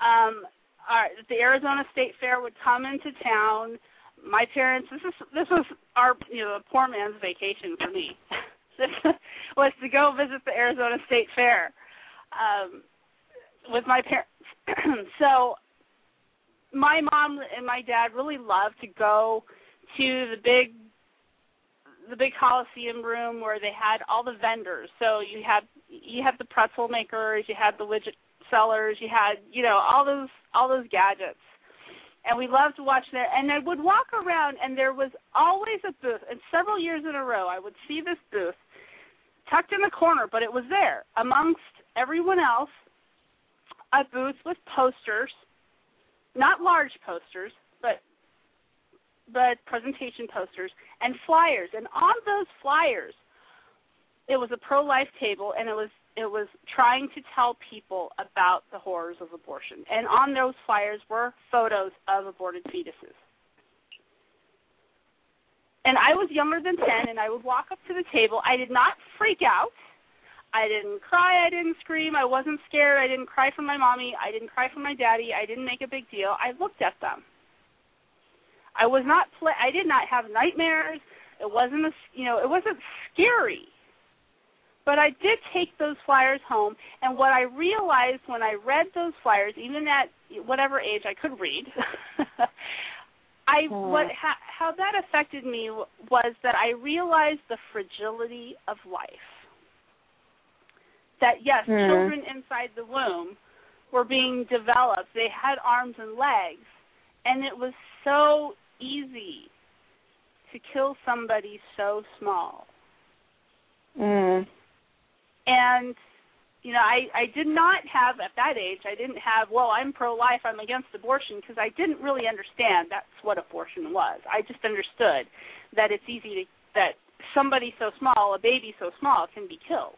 um, our, the Arizona State Fair would come into town. My parents. This is this was our you know poor man's vacation for me. [LAUGHS] this was to go visit the Arizona State Fair um, with my parents. [CLEARS THROAT] so my mom and my dad really loved to go to the big the big Coliseum room where they had all the vendors. So you had you had the pretzel makers, you had the widget sellers, you had you know all those all those gadgets, and we loved to watch there. And I would walk around, and there was always a booth. And several years in a row, I would see this booth tucked in the corner, but it was there amongst everyone else. A booth with posters not large posters, but but presentation posters and flyers. And on those flyers, it was a pro-life table, and it was It was trying to tell people about the horrors of abortion. And on those flyers were photos of aborted fetuses. And I was younger than 10, and I would walk up to the table. I did not freak out. I didn't cry. I didn't scream. I wasn't scared. I didn't cry for my mommy. I didn't cry for my daddy. I didn't make a big deal. I looked at them. I was not play. I did not have nightmares. It wasn't a, you know, it wasn't scary. But I did take those flyers home, and what I realized when I read those flyers, even at whatever age I could read, [LAUGHS] I what how, how that affected me was that I realized the fragility of life. That yes, Mhm. children inside the womb were being developed. They had arms and legs, and it was so easy to kill somebody so small. Mm. And you know, I I did not have at that age. I didn't have well, I'm pro-life, I'm against abortion because I didn't really understand that's what abortion was. I just understood that it's easy to that somebody so small, a baby so small, can be killed.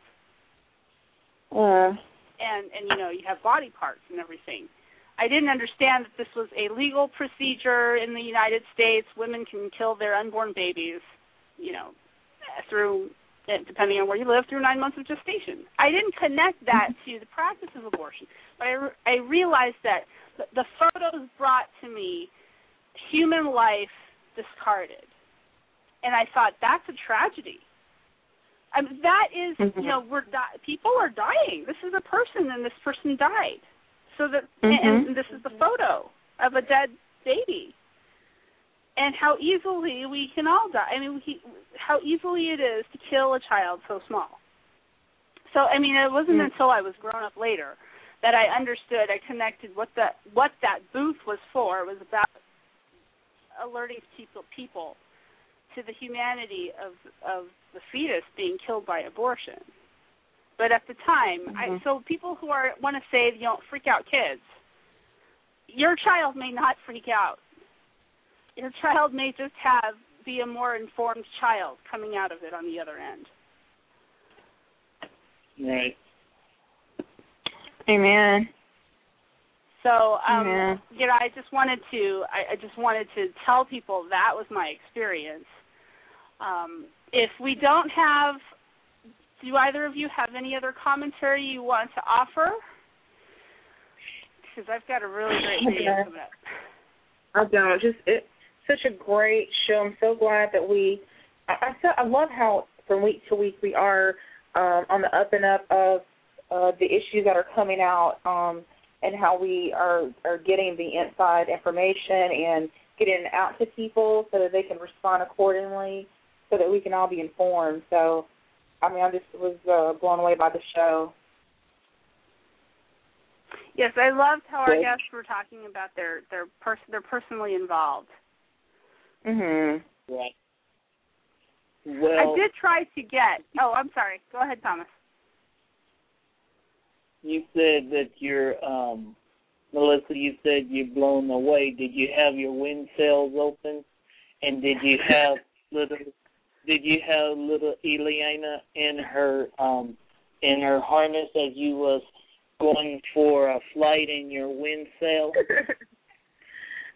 Mm. and and you know you have body parts and everything. I didn't understand that this was a legal procedure in the United States. Women can kill their unborn babies, you know, through depending on where you live through nine months of gestation. I didn't connect that to the practice of abortion, but I re- I realized that the, the photos brought to me human life discarded, and I thought that's a tragedy. I mean, that is, Mhm. you know, we're di- people are dying. This is a person, and this person died. So that, Mhm. and, and this is the photo of a dead baby, and how easily we can all die. I mean, we, how easily it is to kill a child so small. So, I mean, it wasn't Mm. until I was grown up later that I understood. I connected what that what that booth was for. It was about alerting people people to the humanity of of the fetus being killed by abortion. But at the time, I, Mhm. so people who are want to say you know freak out kids, your child may not freak out. Your child may just have be a more informed child coming out of it on the other end. Right. Amen. So, um, Amen. you know, I just wanted to, I, I just wanted to tell people that was my experience. Um, if we don't have, do either of you have any other commentary you want to offer? Because I've got a really great video Okay. coming up. I don't. Just it's such a great show. I'm so glad that we. I I, I love how from week to week we are um, on the up and up of uh, the issues that are coming out, um, and how we are are getting the inside information and getting it out to people so that they can respond accordingly, so that we can all be informed. So, I mean, I just was uh, blown away by the show. Yes, I loved how our guests were talking about their their person they're personally involved. Mhm. Right. I did try to get. Oh, I'm sorry. Go ahead, Thomas. you said that you're, um, Melissa, you said you're blown away. Did you have your wind sails open? And did you have [LAUGHS] little, did you have little Eliana in her, um, in her harness as you was going for a flight in your wind sail? [LAUGHS]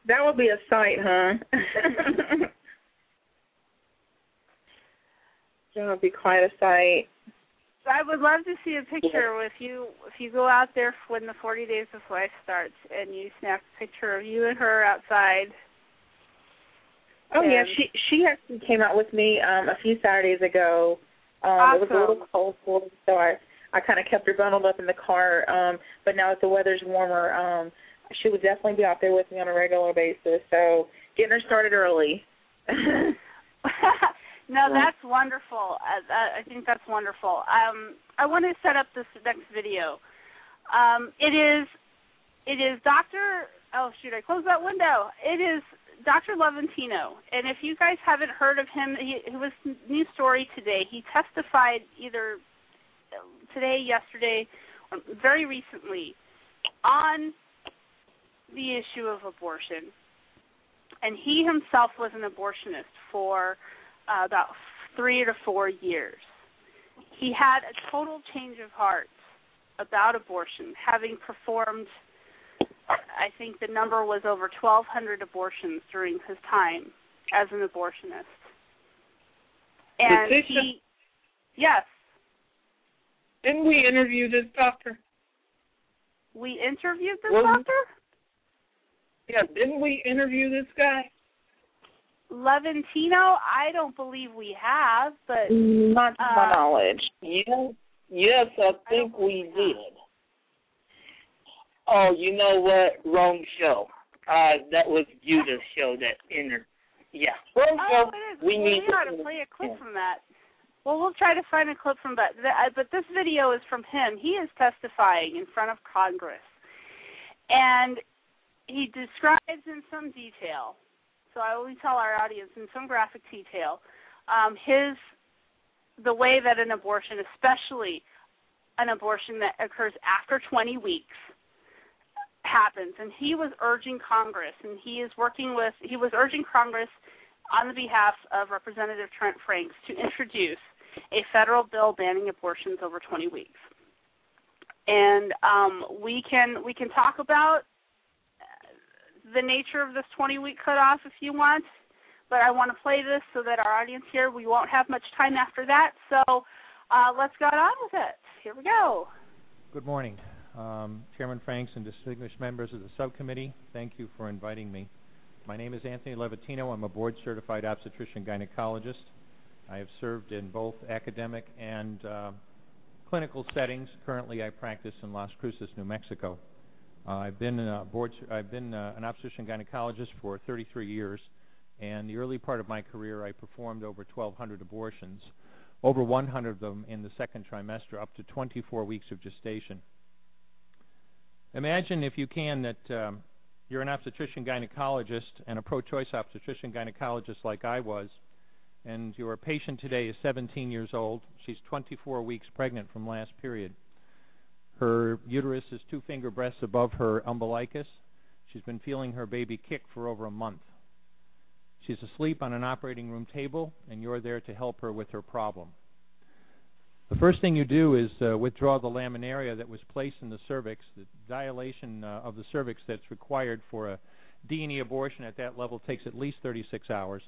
That would be a sight, huh? [LAUGHS] that would be quite a sight. I would love to see a picture if you if you go out there when the 40 days of life starts and you snap a picture of you and her outside. Oh yeah, she she actually came out with me um a few Saturdays ago. Um it was a little cold for her, so I I kind of kept her bundled up in the car. Um but now that the weather's warmer, um she would definitely be out there with me on a regular basis. So getting her started early. [LAUGHS] no, that's wonderful. I, I- I think that's wonderful. Um, I want to set up this next video. Um, it is, it is Doctor. Oh shoot! I closed that window. It is Dr. Levatino, and if you guys haven't heard of him, he, it was news story today. He testified either today, yesterday, or very recently on the issue of abortion. And he himself was an abortionist for uh, about three to four years. He had a total change of heart about abortion, having performed, I think the number was over 1,200 abortions during his time as an abortionist. And Letitia? he, yes, Didn't we interview this doctor? we interviewed this Well, doctor. Yeah, didn't we interview this guy? Levatino, I don't believe we have, but Not to my uh, knowledge. Yes, yes, I think we did. Oh, you know what? Wrong show. Uh, that was Judah's show that entered. Yeah, wrong Oh, show. it is. We well, need we ought to play a clip from that. Well, we'll try to find a clip from that. Uh, But this video is from him. He is testifying in front of Congress, and he describes in some detail. So I will tell our audience in some graphic detail um, his the way that an abortion, especially an abortion that occurs after 20 weeks, happens. And he was urging Congress, and he is working with. He was urging Congress on the behalf of Representative Trent Franks to introduce a federal bill banning abortions over 20 weeks. And um, we can we can talk about the nature of this 20 week cutoff if you want, but I want to play this so that our audience here we won't have much time after that. So uh, let's get on with it. Here we go. Good morning, um, Chairman Franks and distinguished members of the subcommittee. Thank you for inviting me. My name is Anthony Levatino. I'm a board certified obstetrician gynecologist. I have served in both academic and uh, clinical settings. Currently, I practice in Las Cruces, New Mexico. Uh, I've been a board. I've been uh, an obstetrician gynecologist for 33 years, and the early part of my career, I performed over 1,200 abortions, over 100 of them in the second trimester, up to 24 weeks of gestation. Imagine, if you can, that um, you're an obstetrician gynecologist and a pro-choice obstetrician gynecologist like I was, and your patient today is 17 years old. She's 24 weeks pregnant from last period. Her uterus is two finger breaths above her umbilicus. She's been feeling her baby kick for over a month. She's asleep on an operating room table, and you're there to help her with her problem. The first thing you do is uh, withdraw the laminaria that was placed in the cervix, the dilation uh, of the cervix that's required for a D&E abortion at that level takes at least 36 hours.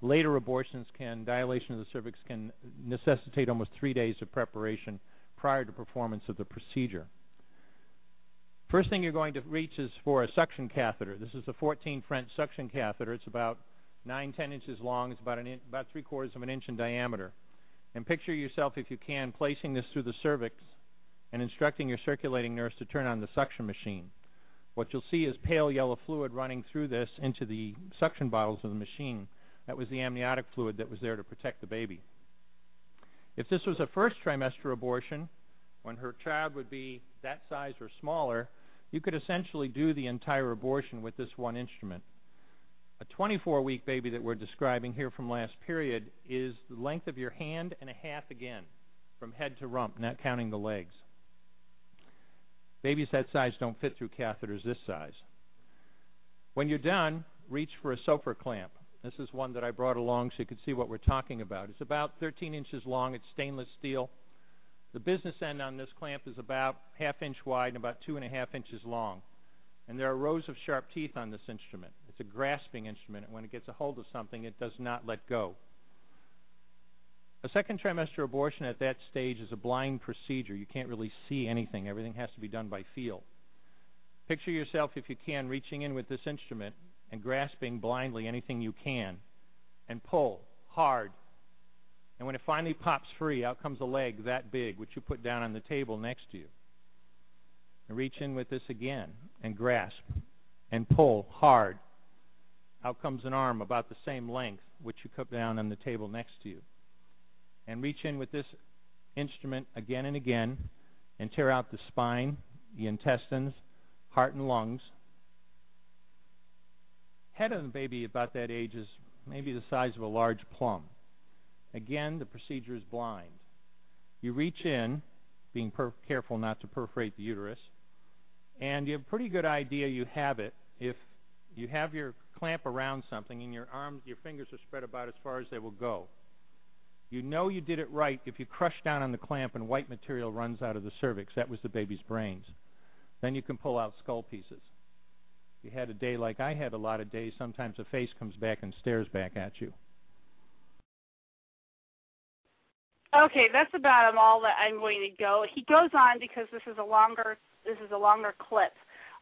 Later abortions can, dilation of the cervix can necessitate almost three days of preparation prior to performance of the procedure. First thing you're going to reach is for a suction catheter. This is a 14 French suction catheter. It's about 9, 10 inches long. It's about, in, about three quarters of an inch in diameter. And picture yourself, if you can, placing this through the cervix and instructing your circulating nurse to turn on the suction machine. What you'll see is pale yellow fluid running through this into the suction bottles of the machine. That was the amniotic fluid that was there to protect the baby. If this was a first trimester abortion, when her child would be that size or smaller, you could essentially do the entire abortion with this one instrument. A 24 week baby that we're describing here from last period is the length of your hand and a half again, from head to rump, not counting the legs. Babies that size don't fit through catheters this size. When you're done, reach for a Sopher clamp. This is one that I brought along so you could see what we're talking about. It's about 13 inches long. It's stainless steel. The business end on this clamp is about half inch wide and about two and a half inches long. And there are rows of sharp teeth on this instrument. It's a grasping instrument, and when it gets a hold of something, it does not let go. A second trimester abortion at that stage is a blind procedure. You can't really see anything. Everything has to be done by feel. Picture yourself, if you can, reaching in with this instrument and grasping blindly anything you can and pull hard. And when it finally pops free, out comes a leg that big, which you put down on the table next to you. And reach in with this again and grasp and pull hard. Out comes an arm about the same length, which you put down on the table next to you. And reach in with this instrument again and again and tear out the spine, the intestines, heart, and lungs. Head of the baby about that age is maybe the size of a large plum. Again, the procedure is blind. You reach in, being careful not to perforate the uterus, and you have a pretty good idea you have it if you have your clamp around something and your arms, your fingers are spread about as far as they will go. You know you did it right if you crush down on the clamp and white material runs out of the cervix. That was the baby's brains. Then you can pull out skull pieces. If you had a day like I had a lot of days, sometimes a face comes back and stares back at you. Okay, that's about all that I'm going to go. He goes on because this is a longer this is a longer clip.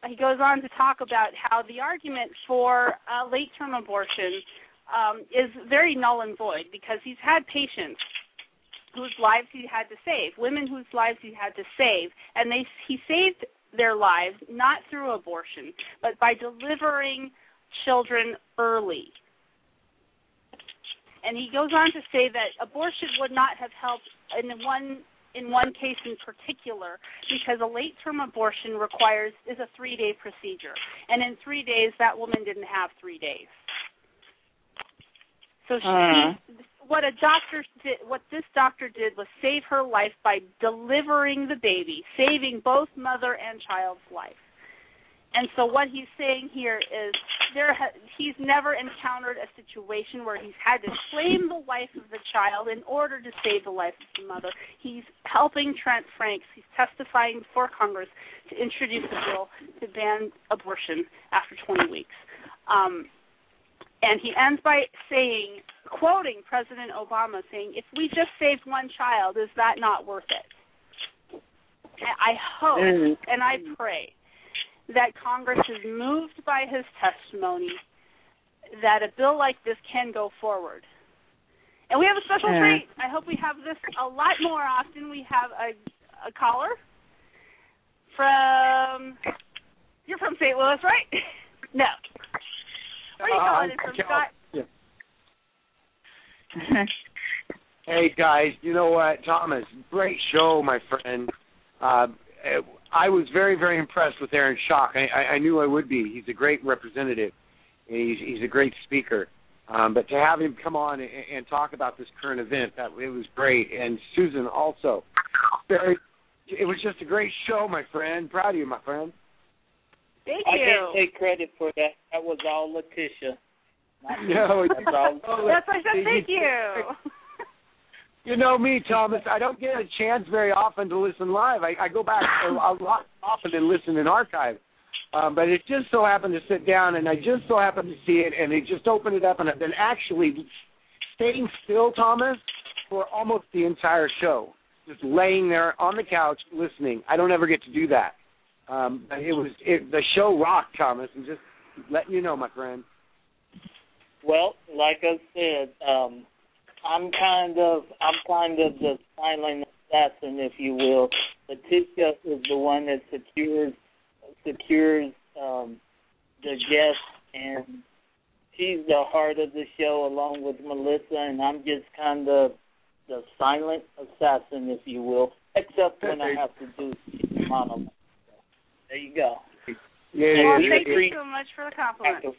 He goes on to talk about how the argument for uh, late term abortion um, is very null and void because he's had patients whose lives he had to save, women whose lives he had to save, and they he saved their lives not through abortion, but by delivering children early. And he goes on to say that abortion would not have helped in one in one case in particular because a late term abortion requires is a three day procedure. And in three days that woman didn't have three days. So she uh. what a doctor did what this doctor did was save her life by delivering the baby saving both mother and child's life and so what he's saying here is there ha- he's never encountered a situation where he's had to claim the life of the child in order to save the life of the mother. He's helping Trent Franks. He's testifying before Congress to introduce a bill to ban abortion after 20 weeks. Um, and he ends by saying, quoting President Obama, saying, "If we just saved one child, is that not worth it?" I hope mm. and I pray that Congress is moved by his testimony that a bill like this can go forward. And we have a special yeah. treat. I hope we have this a lot more often. We have a a caller from you're from St. Louis, right? [LAUGHS] no. Where are you uh, calling in from, Scott? Yeah. [LAUGHS] hey guys, you know what, Thomas? Great show, my friend. Uh, I was very, very impressed with Aaron Schock. I, I knew I would be. He's a great representative. He's, he's a great speaker. Um, but to have him come on and, and talk about this current event, that it was great. And Susan also, very. It was just a great show, my friend. Proud of you, my friend. Thank you. I can't take credit for that. That was all Letitia. [LAUGHS] No, that's all. That's why I said thank you. [LAUGHS] You know me, Thomas. I don't get a chance very often to listen live. I, I go back a, a lot often and listen in archive. Um, but it just so happened to sit down, and I just so happened to see it, and it just opened it up, and I've been actually staying still, Thomas, for almost the entire show, just laying there on the couch listening. I don't ever get to do that. Um, but it was it, the show rocked, Thomas, and just letting you know, my friend. Well, like I said, um, I'm kind of I'm kind of the silent assassin, if you will. Letitia is the one that secures secures um, the guests, and she's the heart of the show, along with Melissa, and I'm just kind of the silent assassin, if you will, except when I have to do monologue. There you go. Yeah, well, yeah, thank yeah. you so much for the compliment.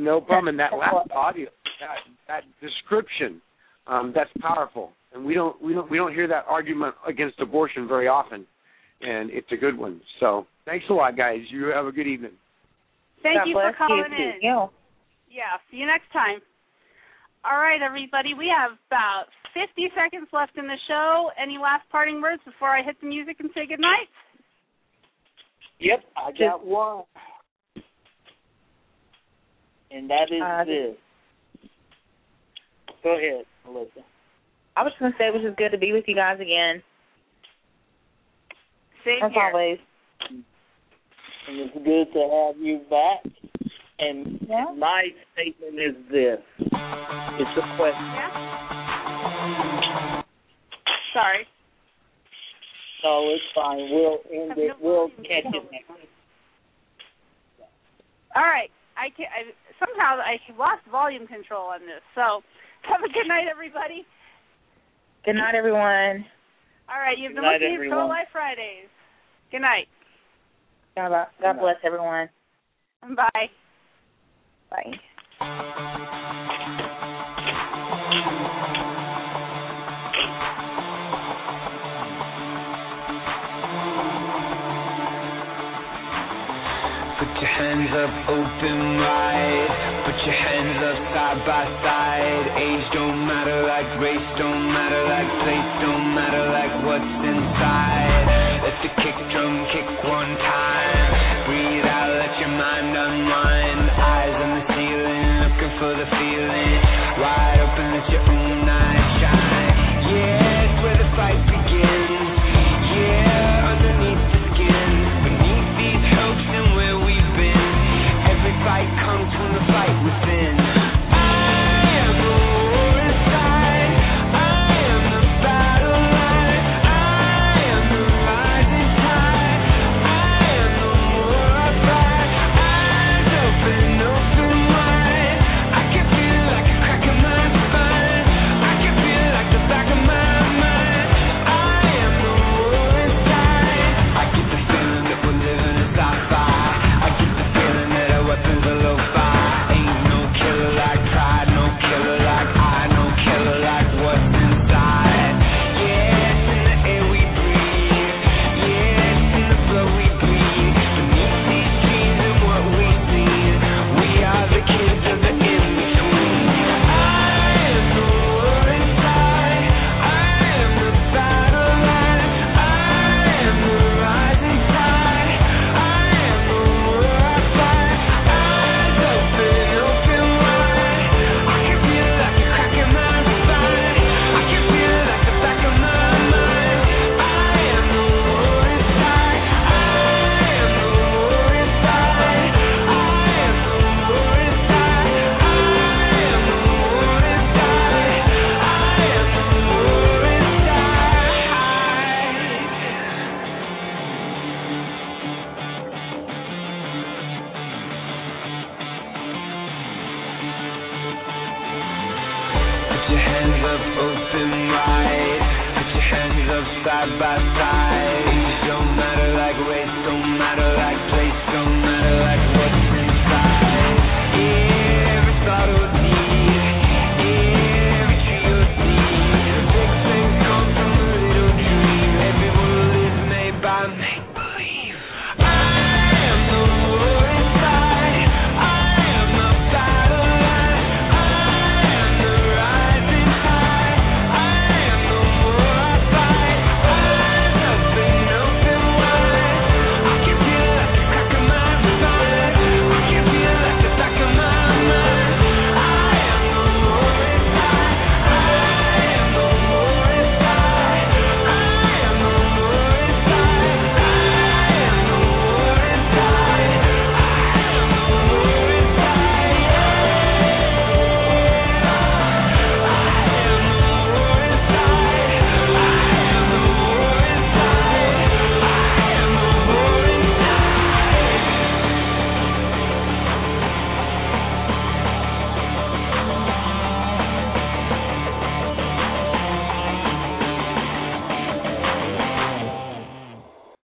No problem. And that last audio, that that description, um, that's powerful. And we don't we don't we don't hear that argument against abortion very often, and it's a good one. So thanks a lot, guys. You have a good evening. Thank God you for calling you. in. Yeah. Yeah. See you next time. All right, everybody. We have about 50 seconds left in the show. Any last parting words before I hit the music and say goodnight? Yep, I got one. And that is Uh, this. Go ahead, Melissa. I was going to say it was just good to be with you guys again. Same As here. always. And it's good to have you back. And Yeah. my statement is this. It's a question. Sorry. No, it's fine. We'll end it. no We'll volume catch control. it next week. All right. I, can, I somehow I lost volume control on this. So have a good night, everybody. Good night, everyone. All right. You've been Good night, listening to everyone. Pro Life Fridays. Good night. God, God bless everyone. And bye. Bye. up open wide. Put your hands up side by side. Age don't matter like race, don't matter like place, don't matter like what's inside. Let the kick drum kick one time. Breathe out, let your mind unwind. Eyes on the ceiling, looking for the within